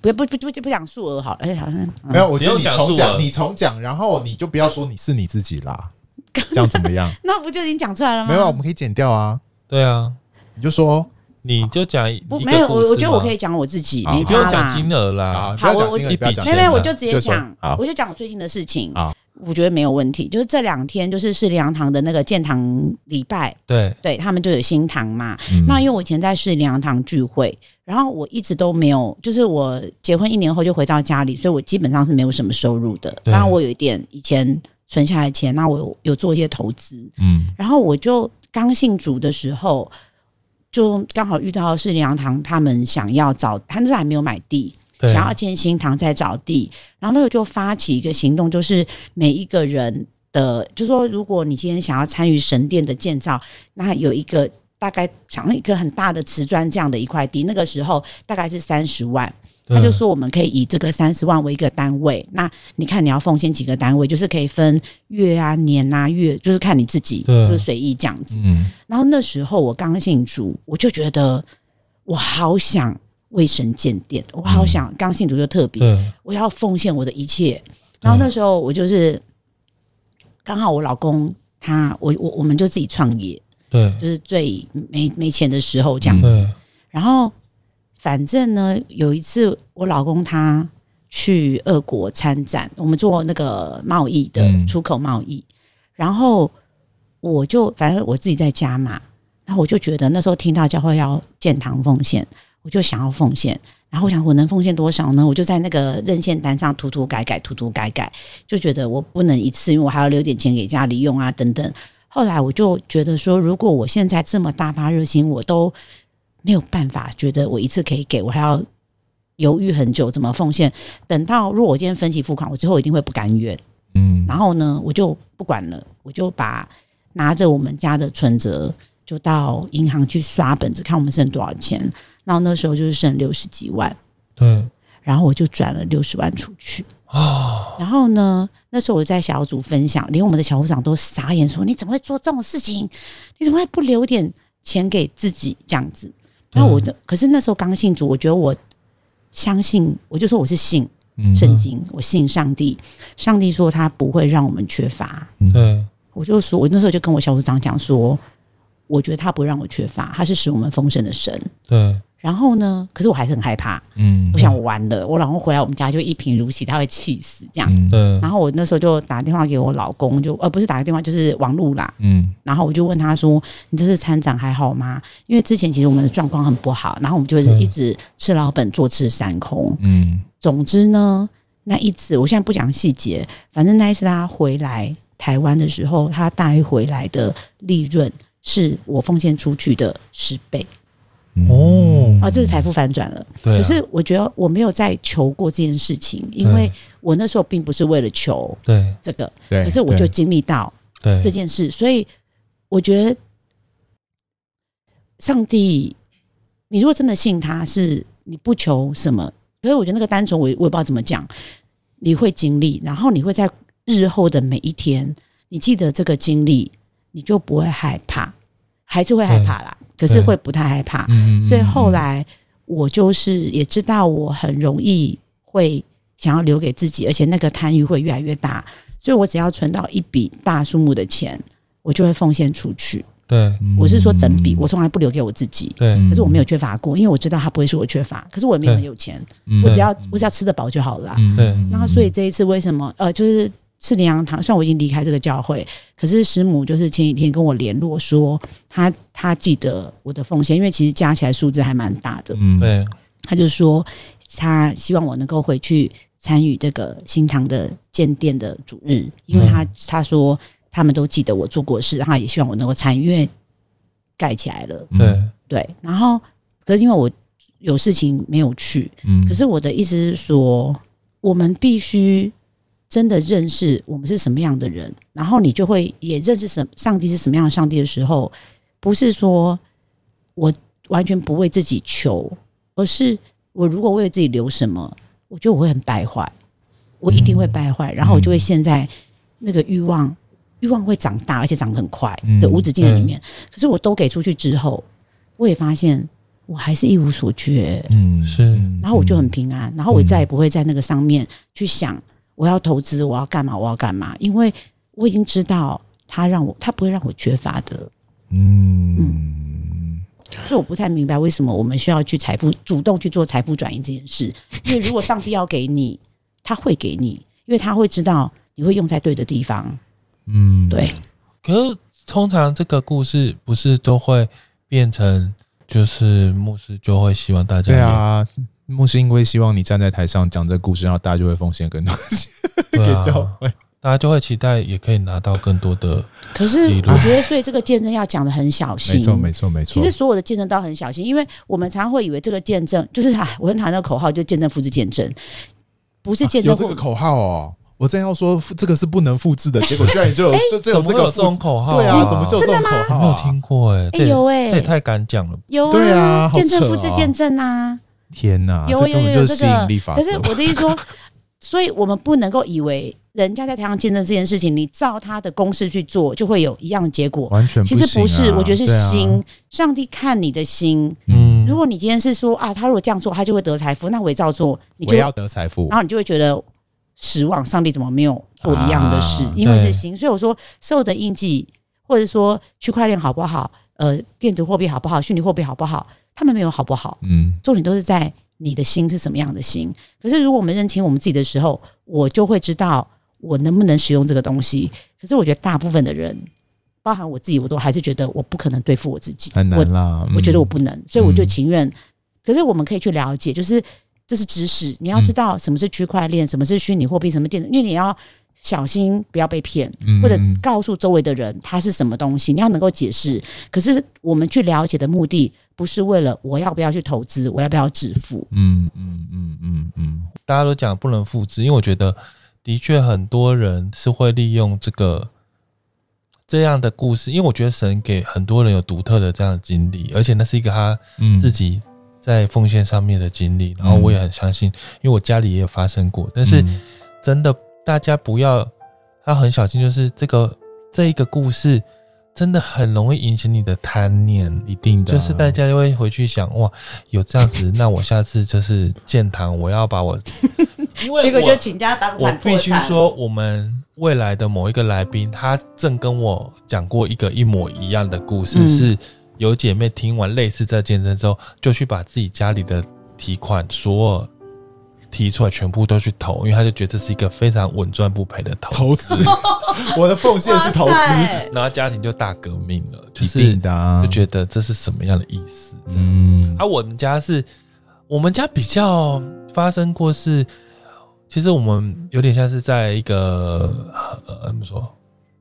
不不不不不讲数额好了。哎，好像没有，我觉得你重讲，你重讲，然后你就不要说你是你自己啦，这样怎么样？那不就已经讲出来了吗？没有，我们可以剪掉啊。对啊，你就说。你就讲不没有我，我觉得我可以讲我自己，没不用讲金额啦。好，我我没有，我就直接讲，我就讲我最近的事情。我觉得没有问题。就是这两天，就是士林洋堂的那个建堂礼拜，对对，他们就有新堂嘛。那因为我以前在士林洋堂聚会，然后我一直都没有，就是我结婚一年后就回到家里，所以我基本上是没有什么收入的。当然我有一点以前存下来的钱，那我有有做一些投资，嗯，然后我就刚信主的时候。就刚好遇到是灵粮堂，他们想要找，他那时候还没有买地，想要建新堂再找地，然后那个就发起一个行动，就是每一个人的，就说如果你今天想要参与神殿的建造，那有一个大概长一个很大的瓷砖这样的一块地，那个时候大概是三十万。他就说：“我们可以以这个三十万为一个单位，那你看你要奉献几个单位，就是可以分月啊、年啊、月，就是看你自己，就是随意这样子。然后那时候我刚信主，我就觉得我好想为神建殿，我好想刚信主就特别，我要奉献我的一切。然后那时候我就是刚好我老公他，我我我们就自己创业，对，就是最没没钱的时候这样子，然后。”反正呢，有一次我老公他去俄国参展，我们做那个贸易的出口贸易，然后我就反正我自己在家嘛，然后我就觉得那时候听到教会要建堂奉献，我就想要奉献，然后我想我能奉献多少呢？我就在那个认献单上涂涂改改，涂涂改改，就觉得我不能一次，因为我还要留点钱给家里用啊等等。后来我就觉得说，如果我现在这么大发热心，我都。没有办法，觉得我一次可以给我还要犹豫很久，怎么奉献？等到如果我今天分期付款，我最后一定会不甘愿。嗯，然后呢，我就不管了，我就把拿着我们家的存折，就到银行去刷本子，看我们剩多少钱。然后那时候就是剩六十几万，对。然后我就转了六十万出去啊。然后呢，那时候我在小组分享，连我们的小组长都傻眼，说：“你怎么会做这种事情？你怎么会不留点钱给自己这样子？”那我的，可是那时候刚信主，我觉得我相信，我就说我是信圣经，我信上帝。上帝说他不会让我们缺乏。嗯，我就说，我那时候就跟我小组长讲说，我觉得他不让我缺乏，他是使我们丰盛的神。对。然后呢，可是我还是很害怕。嗯，我想我完了，我老公回来我们家就一贫如洗，他会气死这样。嗯。然后我那时候就打电话给我老公，就呃不是打个电话，就是网路啦。嗯。然后我就问他说：“你这次参展还好吗？”因为之前其实我们的状况很不好，然后我们就是一直吃老本坐吃山空。嗯。总之呢，那一次我现在不讲细节，反正那一次他回来台湾的时候，他带回来的利润是我奉献出去的十倍。哦，啊，这是财富反转了。对啊。可是我觉得我没有再求过这件事情，因为我那时候并不是为了求对这个，对。可是我就经历到这件事，所以我觉得上帝，你如果真的信他，是你不求什么。可是我觉得那个单纯，我我也不知道怎么讲。你会经历，然后你会在日后的每一天，你记得这个经历，你就不会害怕，还是会害怕啦。可是会不太害怕，所以后来我就是也知道我很容易会想要留给自己，而且那个贪欲会越来越大，所以我只要存到一笔大数目的钱，我就会奉献出去。对，我是说整笔，我从来不留给我自己。对，可是我没有缺乏过，因为我知道他不会是我缺乏，可是我也没有很有钱，我只要我只要吃得饱就好了。对，那所以这一次为什么呃就是。是灵粮堂，虽然我已经离开这个教会，可是师母就是前几天跟我联络说，他他记得我的奉献，因为其实加起来数字还蛮大的。嗯，对。他就说他希望我能够回去参与这个新堂的建殿的主日，因为他他说他们都记得我做过事，然后也希望我能够参与，因为盖起来了。对对。然后可是因为我有事情没有去，嗯，可是我的意思是说，我们必须。真的认识我们是什么样的人，然后你就会也认识什上帝是什么样的上帝的时候，不是说我完全不为自己求，而是我如果为自己留什么，我觉得我会很败坏，我一定会败坏，然后我就会陷在那个欲望欲望会长大，而且长得很快的无止境的里面。可是我都给出去之后，我也发现我还是一无所缺，嗯，是，然后我就很平安，然后我再也不会在那个上面去想。我要投资，我要干嘛？我要干嘛？因为我已经知道他让我，他不会让我缺乏的。嗯嗯，所以我不太明白为什么我们需要去财富主动去做财富转移这件事。因为如果上帝要给你，他会给你，因为他会知道你会用在对的地方。嗯，对。可是通常这个故事不是都会变成，就是牧师就会希望大家对啊。牧师因为希望你站在台上讲这个故事，然后大家就会奉献更多钱 给教会，大家就会期待也可以拿到更多的。可是我觉得，所以这个见证要讲的很小心。没错，没错，没错。其实所有的见证都很小心，因为我们常常会以为这个见证就是啊，我跟他那个口号就见证复制见证，不是见证、啊。有这个口号哦，我正要说这个是不能复制的，结果居然就有就这 有这个这种口号。对啊，怎么就这种口号？没有听过哎，有哎，这也太敢讲了。有对啊，见证复制见证啊。天呐，有有有这个，可是我的意思说，所以我们不能够以为人家在台上见证这件事情，你照他的公式去做，就会有一样的结果。完全、啊、其实不是，我觉得是心，啊、上帝看你的心。嗯，如果你今天是说啊，他如果这样做，他就会得财富，那我也照做，你就要得财富，然后你就会觉得失望，上帝怎么没有做一样的事？啊、因为是心，所以我说受的印记，或者说区块链好不好？呃，电子货币好不好？虚拟货币好不好？他们没有好不好？嗯，重点都是在你的心是什么样的心。可是如果我们认清我们自己的时候，我就会知道我能不能使用这个东西。可是我觉得大部分的人，包含我自己，我都还是觉得我不可能对付我自己，很难啦。我，我觉得我不能，所以我就情愿。嗯、可是我们可以去了解，就是这是知识，你要知道什么是区块链，什么是虚拟货币，什么电子，因为你要小心不要被骗，或者告诉周围的人它是什么东西，你要能够解释。可是我们去了解的目的。不是为了我要不要去投资，我要不要致富？嗯嗯嗯嗯嗯，大家都讲不能复制，因为我觉得的确很多人是会利用这个这样的故事，因为我觉得神给很多人有独特的这样的经历，而且那是一个他自己在奉献上面的经历，然后我也很相信，因为我家里也有发生过。但是真的，大家不要，他很小心，就是这个这一个故事。真的很容易引起你的贪念，一定的，就是大家就会回去想，哇，有这样子，那我下次就是建堂，我要把我，因为结果就倾家荡产。我必须说，我们未来的某一个来宾，他正跟我讲过一个一模一样的故事，嗯、是有姐妹听完类似这见证之后，就去把自己家里的提款所有提出来，全部都去投，因为他就觉得这是一个非常稳赚不赔的投投资。我的奉献是投资，然后家庭就大革命了，就是就觉得这是什么样的意思？嗯，而、啊、我们家是，我们家比较发生过是，其实我们有点像是在一个呃怎么说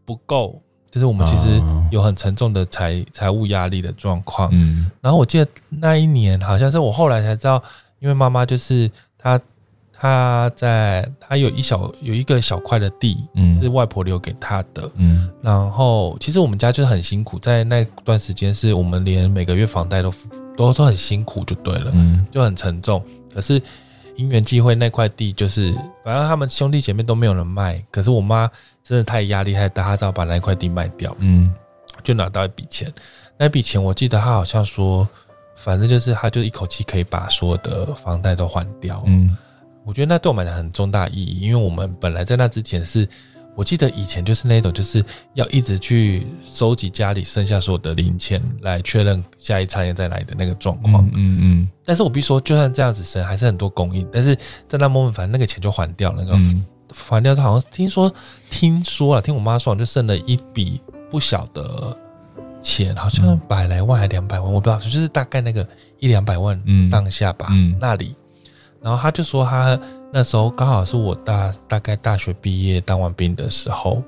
不够。就是我们其实有很沉重的财财务压力的状况，嗯，然后我记得那一年好像是我后来才知道，因为妈妈就是她，她在他有一小有一个小块的地，嗯，是外婆留给他的，嗯，然后其实我们家就是很辛苦，在那段时间是我们连每个月房贷都都都很辛苦，就对了，嗯，就很沉重。可是因缘际会，那块地就是反正他们兄弟姐妹都没有人卖，可是我妈。真的太压力太大，她只好把那块地卖掉，嗯，就拿到一笔钱。那笔钱我记得她好像说，反正就是她就一口气可以把所有的房贷都还掉。嗯，我觉得那对我们来讲很重大意义，因为我们本来在那之前是，我记得以前就是那种就是要一直去收集家里剩下所有的零钱来确认下一餐要再来的那个状况。嗯嗯，嗯。但是我必须说，就算这样子生，还是很多供应。但是在那 moment，反正那个钱就还掉那个。嗯反掉，他好像听说，听说了，听我妈说，就剩了一笔不小的钱，好像百来万还两百万，我不知道，就是大概那个一两百万上下吧，嗯，那里。然后他就说，他那时候刚好是我大大概大学毕业当完兵的时候，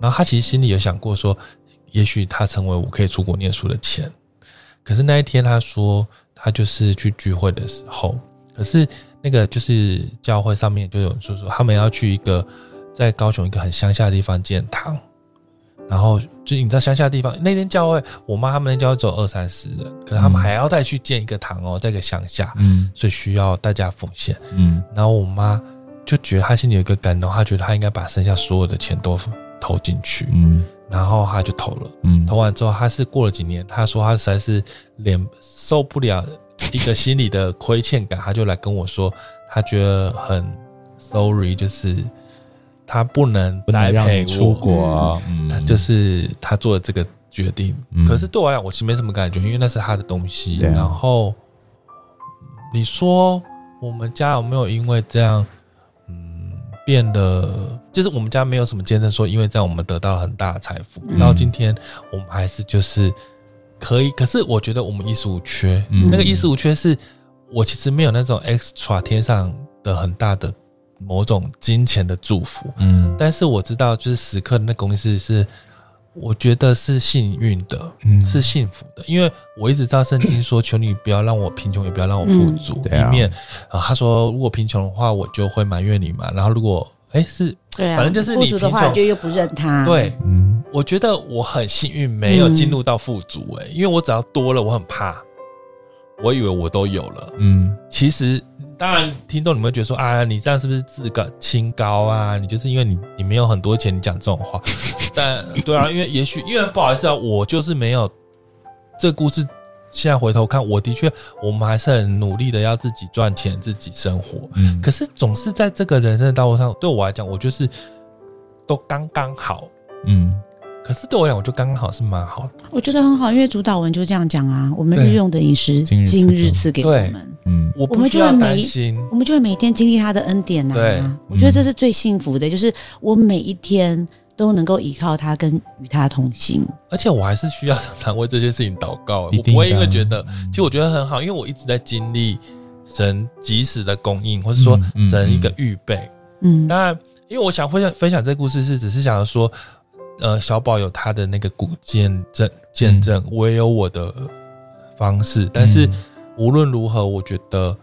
然后他其实心里有想过说，也许他成为我可以出国念书的钱。可是那一天他说，他就是去聚会的时候，可是。那个就是教会上面就有人说说，他们要去一个在高雄一个很乡下的地方建堂，然后就你知道乡下的地方那天教会，我妈他们那教会只有二三十人，可是他们还要再去建一个堂哦，在一个乡下，嗯，所以需要大家奉献，嗯，然后我妈就觉得她心里有一个感动，她觉得她应该把剩下所有的钱都投进去，嗯，然后她就投了，嗯，投完之后，她是过了几年，她说她实在是脸受不了。一个心里的亏欠感，她就来跟我说，她觉得很 sorry，就是他不能栽培我出国，嗯，就是他做的这个决定。嗯、可是对我来讲，我其实没什么感觉，因为那是他的东西。啊、然后你说我们家有没有因为这样，嗯，变得就是我们家没有什么见证说，因为这样我们得到了很大的财富，到、嗯、今天我们还是就是。可以，可是我觉得我们衣食无缺。嗯、那个衣食无缺是，我其实没有那种 extra 天上的很大的某种金钱的祝福。嗯，但是我知道，就是时刻的那公司是，我觉得是幸运的，嗯，是幸福的，因为我一直知道圣经说，求你不要让我贫穷，也不要让我富足。嗯、一面啊，他说如果贫穷的话，我就会埋怨你嘛。然后如果哎、欸、是。对啊，反正就是你富足的话，就又不认他。对，嗯，我觉得我很幸运，没有进入到富足诶、欸，嗯、因为我只要多了，我很怕。我以为我都有了，嗯，其实当然，听众你们会觉得说啊，你这样是不是自个清高啊？你就是因为你你没有很多钱，你讲这种话。但对啊，因为也许因为不好意思啊，我就是没有这个故事。现在回头看，我的确，我们还是很努力的要自己赚钱、自己生活。嗯，可是总是在这个人生的道路上，对我来讲，我就是都刚刚好。嗯，可是对我来讲，我就刚刚好是蛮好的。我觉得很好，因为主导文就这样讲啊，我们日用的饮食，今日赐给我们。嗯，我们就会每我们就会每天经历他的恩典呐。对，我觉得这是最幸福的，就是我每一天。都能够依靠他，跟与他同行，而且我还是需要常常为这些事情祷告。我不会因为觉得，其实我觉得很好，因为我一直在经历神及时的供应，或是说神一个预备。嗯，当然，因为我想分享分享这个故事，是只是想要说，呃，小宝有他的那个古见证见证，我也有我的方式。但是无论如何，我觉得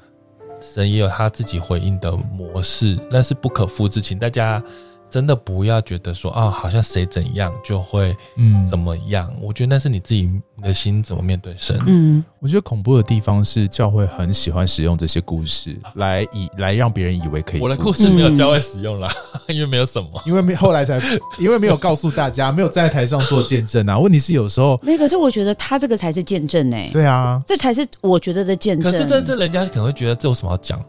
神也有他自己回应的模式，那是不可复制，请大家。真的不要觉得说啊，好像谁怎样就会嗯怎么样。嗯、我觉得那是你自己你的心怎么面对神。嗯，我觉得恐怖的地方是教会很喜欢使用这些故事来以来让别人以为可以。我的故事没有教会使用啦，嗯、因为没有什么，因为没后来才因为没有告诉大家，没有站在台上做见证啊。问题是有时候没，可是我觉得他这个才是见证呢、欸。对啊，这才是我觉得的见证。可是这这人家可能会觉得这有什么好讲？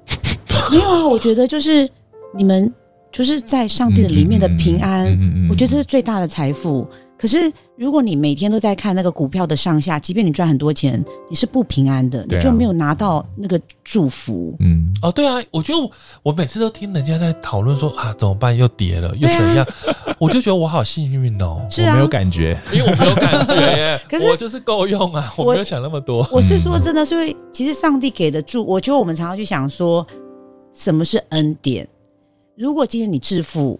没有啊，我觉得就是你们。就是在上帝的里面的平安，我觉得这是最大的财富。可是如果你每天都在看那个股票的上下，即便你赚很多钱，你是不平安的，你就没有拿到那个祝福。嗯，哦，对啊，我觉得我，每次都听人家在讨论说啊，怎么办？又跌了，又怎样？我就觉得我好幸运哦，是啊，我没有感觉，因为我没有感觉。可是我就是够用啊，我没有想那么多。我是说真的，所以其实上帝给的祝，我觉得我们常常去想说，什么是恩典？如果今天你致富，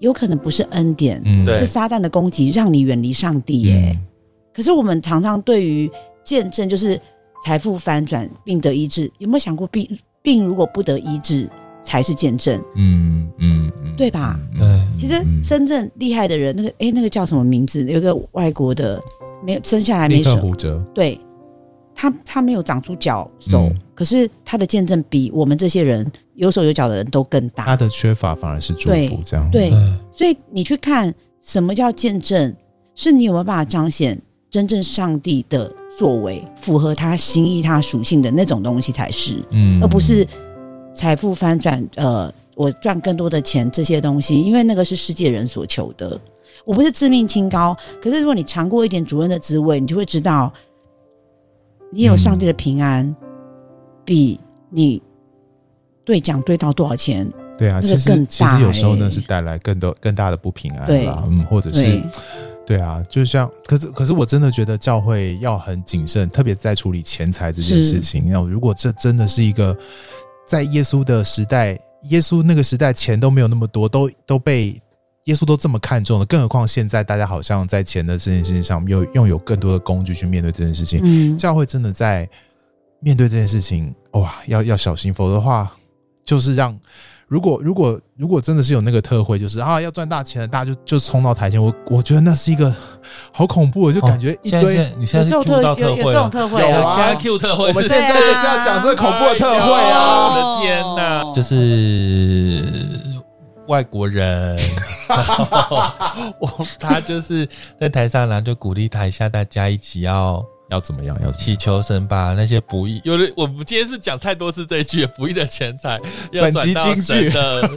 有可能不是恩典，嗯，是撒旦的攻击，让你远离上帝耶。嗯可是我们常常对于见证，就是财富翻转、病得医治，有没有想过病病如果不得医治才是见证？嗯嗯嗯，对吧？对，其实真正厉害的人，那个哎，那个叫什么名字？有个外国的，没有生下来没手，胡哲，对，他他没有长出脚手，嗯、可是他的见证比我们这些人有手有脚的人都更大。他的缺乏反而是祝福，这样对。对，所以你去看什么叫见证，是你有没有办法彰显？真正上帝的作为，符合他心意、他属性的那种东西才是，嗯，而不是财富翻转，呃，我赚更多的钱这些东西，因为那个是世界人所求的。我不是自命清高，可是如果你尝过一点主任的滋味，你就会知道，你有上帝的平安，嗯、比你对奖对到多少钱，对啊，其实其实有时候呢是带来更多更大的不平安对，嗯，或者是。对啊，就像可是可是我真的觉得教会要很谨慎，特别在处理钱财这件事情。要如果这真的是一个在耶稣的时代，耶稣那个时代钱都没有那么多，都都被耶稣都这么看重了，更何况现在大家好像在钱的这件事情上又拥有更多的工具去面对这件事情。嗯，教会真的在面对这件事情，哇，要要小心，否则的话就是让。如果如果如果真的是有那个特惠，就是啊要赚大钱的，大家就就冲到台前，我我觉得那是一个好恐怖，就感觉一堆。哦、你现在是 Q 到特惠，有这种特会，有啊，现在 Q 特会，我们现在就是要讲这个恐怖的特惠啊！哎、我的天哪，就是外国人，然后我他就是在台上，然后就鼓励台下大家一起要。要怎么样？要祈求神把那些不义，有的我们今天是不是讲太多次这一句不义的钱财要转到神的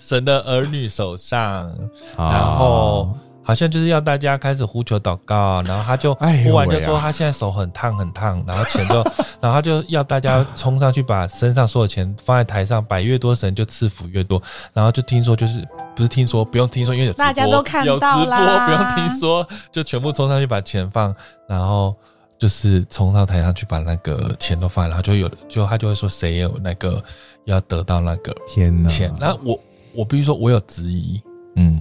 神的儿女手上，然后好像就是要大家开始呼求祷告，然后他就呼完就说他现在手很烫很烫，然后钱就，然后他就要大家冲上去把身上所有钱放在台上，摆越多神就赐福越多，然后就听说就是不是听说不用听说，因为有直播大家都看到了，有直播不用听说，就全部冲上去把钱放，然后。就是冲到台上去把那个钱都放，然后就有，就他就会说谁有那个要得到那个天。那我我必须说，我有质疑，嗯，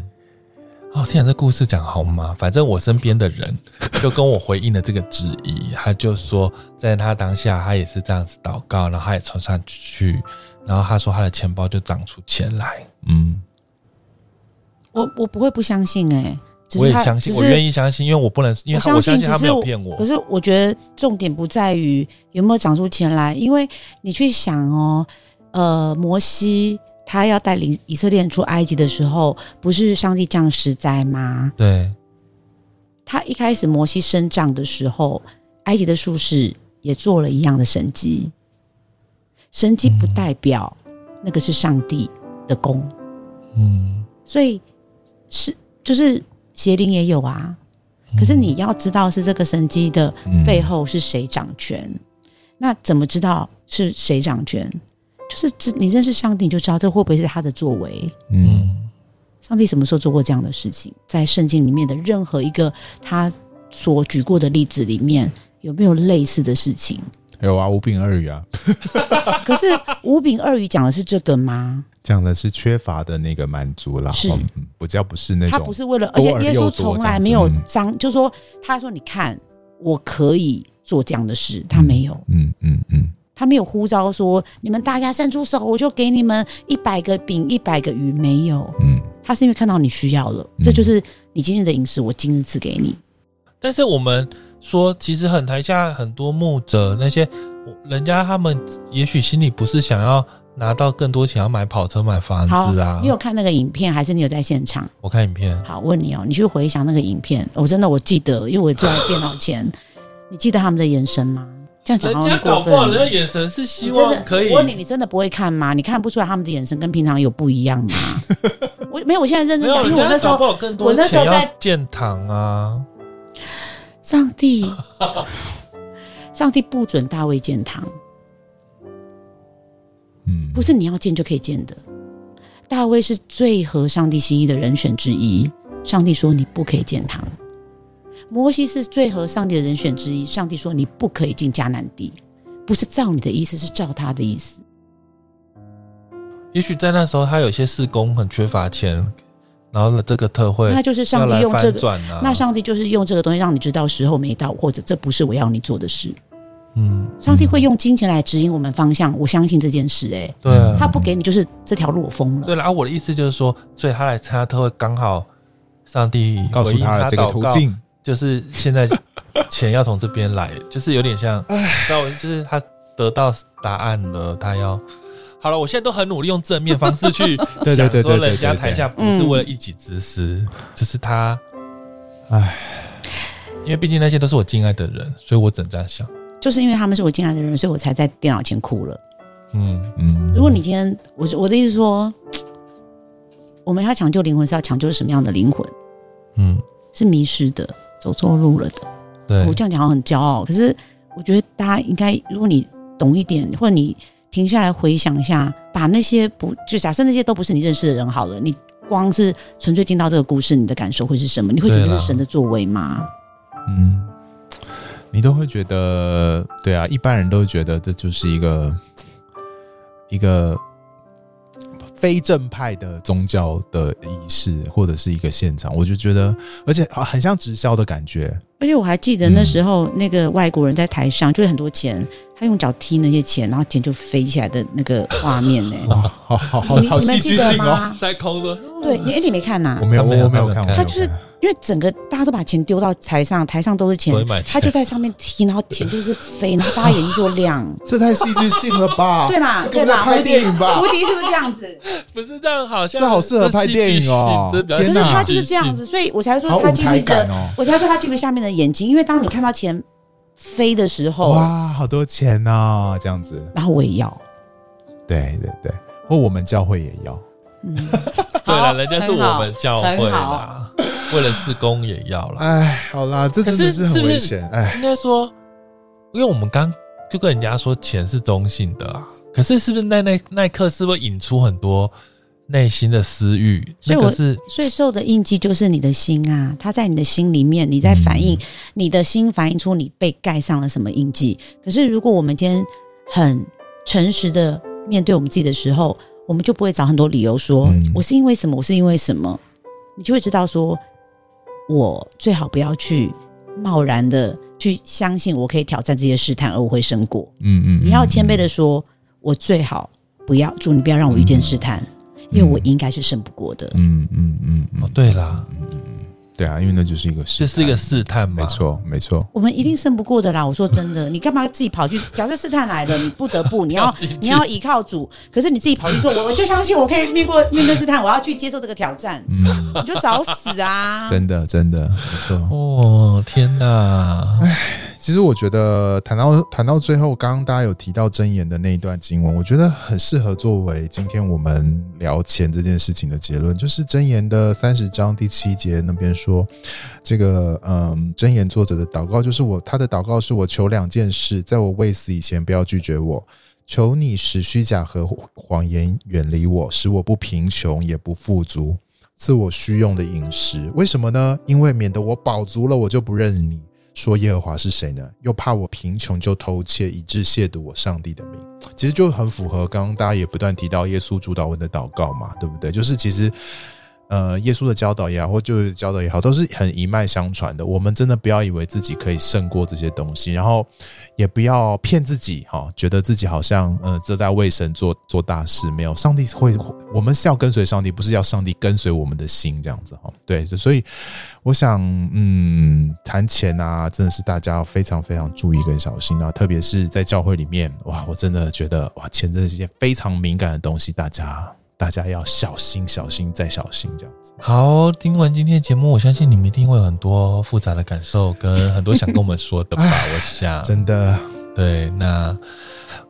哦，天哪，这故事讲好吗？反正我身边的人就跟我回应了这个质疑，他就说，在他当下他也是这样子祷告，然后他也冲上去，然后他说他的钱包就长出钱来，嗯，我我不会不相信哎、欸。我也相信，我愿意相信，因为我不能，因为我相信他没有骗我。可是我觉得重点不在于有没有长出钱来，因为你去想哦，呃，摩西他要带领以色列出埃及的时候，不是上帝降十灾吗？对。他一开始摩西生长的时候，埃及的术士也做了一样的神迹。神迹不代表那个是上帝的功，嗯，所以是就是。邪灵也有啊，可是你要知道是这个神迹的背后是谁掌权，那怎么知道是谁掌权？就是你认识上帝，你就知道这会不会是他的作为。嗯，上帝什么时候做过这样的事情？在圣经里面的任何一个他所举过的例子里面，有没有类似的事情？有啊，五饼二鱼啊。可是五饼二鱼讲的是这个吗？讲的是缺乏的那个满足啦，是，不叫不是那种。他不是为了，而且耶稣从来没有张，就说他说你看我可以做这样的事，他没有，嗯嗯嗯，他没有呼召说你们大家伸出手，我就给你们一百个饼一百个鱼，没有，嗯，他是因为看到你需要了，这就是你今日的饮食，我今日赐给你。但是我们说，其实很台下很多牧者那些人家，他们也许心里不是想要。拿到更多钱要买跑车买房子啊？你有看那个影片，还是你有在现场？我看影片。好，问你哦，你去回想那个影片。我真的我记得，因为我坐在电脑前，你记得他们的眼神吗？这样讲好像过分。人家眼神是希望可以。我问你，你真的不会看吗？你看不出来他们的眼神跟平常有不一样吗？我没有，我现在认真讲，因为我那时候我那时候在建堂啊。上帝，上帝不准大卫建堂。嗯，不是你要建就可以建的。大卫是最合上帝心意的人选之一，上帝说你不可以见他。摩西是最合上帝的人选之一，上帝说你不可以进迦南地，不是照你的意思，是照他的意思。也许在那时候，他有些事工很缺乏钱，然后这个特会，那就是上帝用这个，那上帝就是用这个东西让你知道时候没到，或者这不是我要你做的事。嗯，上帝会用金钱来指引我们方向，我相信这件事、欸。哎，对啊，他不给你，就是这条路我封了。对了，啊，我的意思就是说，所以他来参加特会，刚好上帝告诉他的这个途径，就是现在 钱要从这边来，就是有点像，知道，就是他得到答案了，他要好了。我现在都很努力用正面方式去 想说，人家台下不是为了一己之私，就是他，哎，因为毕竟那些都是我敬爱的人，所以我只能这样想。就是因为他们是我敬爱的人，所以我才在电脑前哭了。嗯嗯。如果你今天，我我的意思说，我们要抢救灵魂，是要抢救什么样的灵魂？嗯，是迷失的，走错路了的。对，我这样讲好像很骄傲，可是我觉得大家应该，如果你懂一点，或者你停下来回想一下，把那些不就假设那些都不是你认识的人好了，你光是纯粹听到这个故事，你的感受会是什么？你会觉得是神的作为吗？嗯。你都会觉得，对啊，一般人都会觉得这就是一个一个非正派的宗教的仪式，或者是一个现场。我就觉得，而且很像直销的感觉。而且我还记得那时候，那个外国人在台上，就是很多钱，他用脚踢那些钱，然后钱就飞起来的那个画面呢。哇，好好好，好戏剧性哦，在空的。对，你哎，你没看呐？我没有，我没有看。他就是。因为整个大家都把钱丢到台上，台上都是钱，他就在上面踢，然后钱就是飞，然后大家眼睛就亮。这太戏剧性了吧？对嘛？对吧？拍电影吧？无敌是不是这样子？不是这样，好像这好适合拍电影哦。可是他就是这样子，所以我才说他记不得，我才说他记不得下面的眼睛，因为当你看到钱飞的时候，哇，好多钱呐，这样子。然后我也要，对对对，或我们教会也要。嗯，对了，人家是我们教会啦。为了事工也要了，哎，好啦，这真的是很危险。哎，应该说，因为我们刚就跟人家说钱是中性的啊，可是是不是那那那一刻是不是引出很多内心的私欲？所以我是所以受的印记就是你的心啊，它在你的心里面，你在反映、嗯、你的心反映出你被盖上了什么印记。可是如果我们今天很诚实的面对我们自己的时候，我们就不会找很多理由说、嗯、我是因为什么，我是因为什么，你就会知道说。我最好不要去贸然的去相信我可以挑战这些试探，而我会胜过。嗯嗯，你要谦卑的说，我最好不要，祝你不要让我遇见试探，因为我应该是胜不过的。嗯嗯嗯，哦，对啦。对啊，因为那就是一个试，这是一个试探嘛，没错，没错。我们一定胜不过的啦！我说真的，你干嘛自己跑去？假设试探来了，你不得不，你要你要依靠主，可是你自己跑去做，我我就相信我可以面过面对试探，我要去接受这个挑战，嗯、你就找死啊！真的，真的，没错。哦，天哪！唉。其实我觉得谈到谈到最后，刚刚大家有提到箴言的那一段经文，我觉得很适合作为今天我们聊钱这件事情的结论，就是箴言的三十章第七节那边说，这个嗯，箴言作者的祷告就是我他的祷告是我求两件事，在我未死以前不要拒绝我，求你使虚假和谎言远离我，使我不贫穷也不富足，赐我需用的饮食。为什么呢？因为免得我饱足了，我就不认你。说耶和华是谁呢？又怕我贫穷就偷窃，以致亵渎我上帝的名。其实就很符合刚刚大家也不断提到耶稣主导文的祷告嘛，对不对？就是其实。呃，耶稣的教导也好，或就是教导也好，都是很一脉相传的。我们真的不要以为自己可以胜过这些东西，然后也不要骗自己，哈，觉得自己好像呃，这在为神做做大事。没有，上帝会，我们是要跟随上帝，不是要上帝跟随我们的心这样子哈。对，所以我想，嗯，谈钱啊，真的是大家要非常非常注意跟小心啊，特别是在教会里面，哇，我真的觉得哇，钱真的是一件非常敏感的东西，大家。大家要小心，小心再小心，这样子。好，听完今天的节目，我相信你们一定会有很多复杂的感受，跟很多想跟我们说的吧。我想，真的，对，那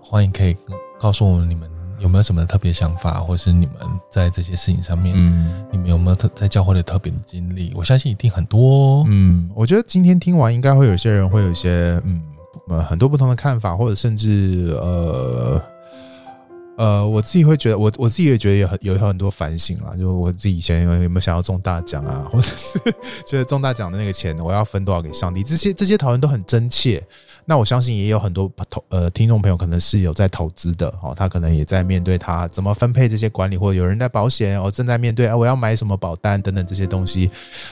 欢迎可以告诉我们你们有没有什么特别想法，或是你们在这些事情上面，嗯，你们有没有特在教会的特别的经历？我相信一定很多。嗯，我觉得今天听完，应该会有些人会有一些嗯呃很多不同的看法，或者甚至呃。呃，我自己会觉得，我我自己也觉得有很有很多反省啦。就我自己以前有没有想要中大奖啊，或者是觉得中大奖的那个钱我要分多少给上帝？这些这些讨论都很真切。那我相信也有很多投呃听众朋友可能是有在投资的哦，他可能也在面对他怎么分配这些管理，或者有人在保险哦，正在面对啊，我要买什么保单等等这些东西。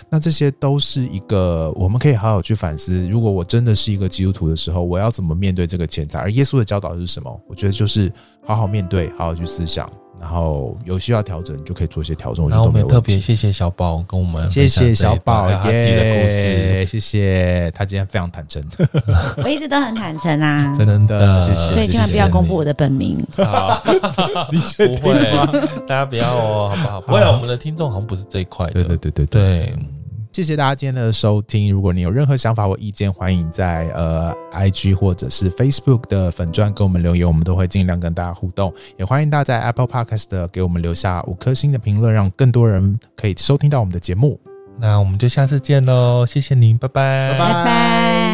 那这些都是一个我们可以好好去反思。如果我真的是一个基督徒的时候，我要怎么面对这个钱财？而耶稣的教导是什么？我觉得就是。好好面对，好好去思想，然后有需要调整，就可以做一些调整。然后我们也特别谢谢小宝跟我们，谢谢小宝他自己的故事，谢谢他今天非常坦诚，我一直都很坦诚啊，真的，谢谢。所以千万不要公布我的本名，好，你确定吗？大家不要哦，好不好？不会，我们的听众好像不是这一块的，对对对对对。谢谢大家今天的收听。如果你有任何想法或意见，欢迎在呃 IG 或者是 Facebook 的粉钻给我们留言，我们都会尽量跟大家互动。也欢迎大家在 Apple Podcast 给我们留下五颗星的评论，让更多人可以收听到我们的节目。那我们就下次见喽，谢谢您，拜拜，拜拜。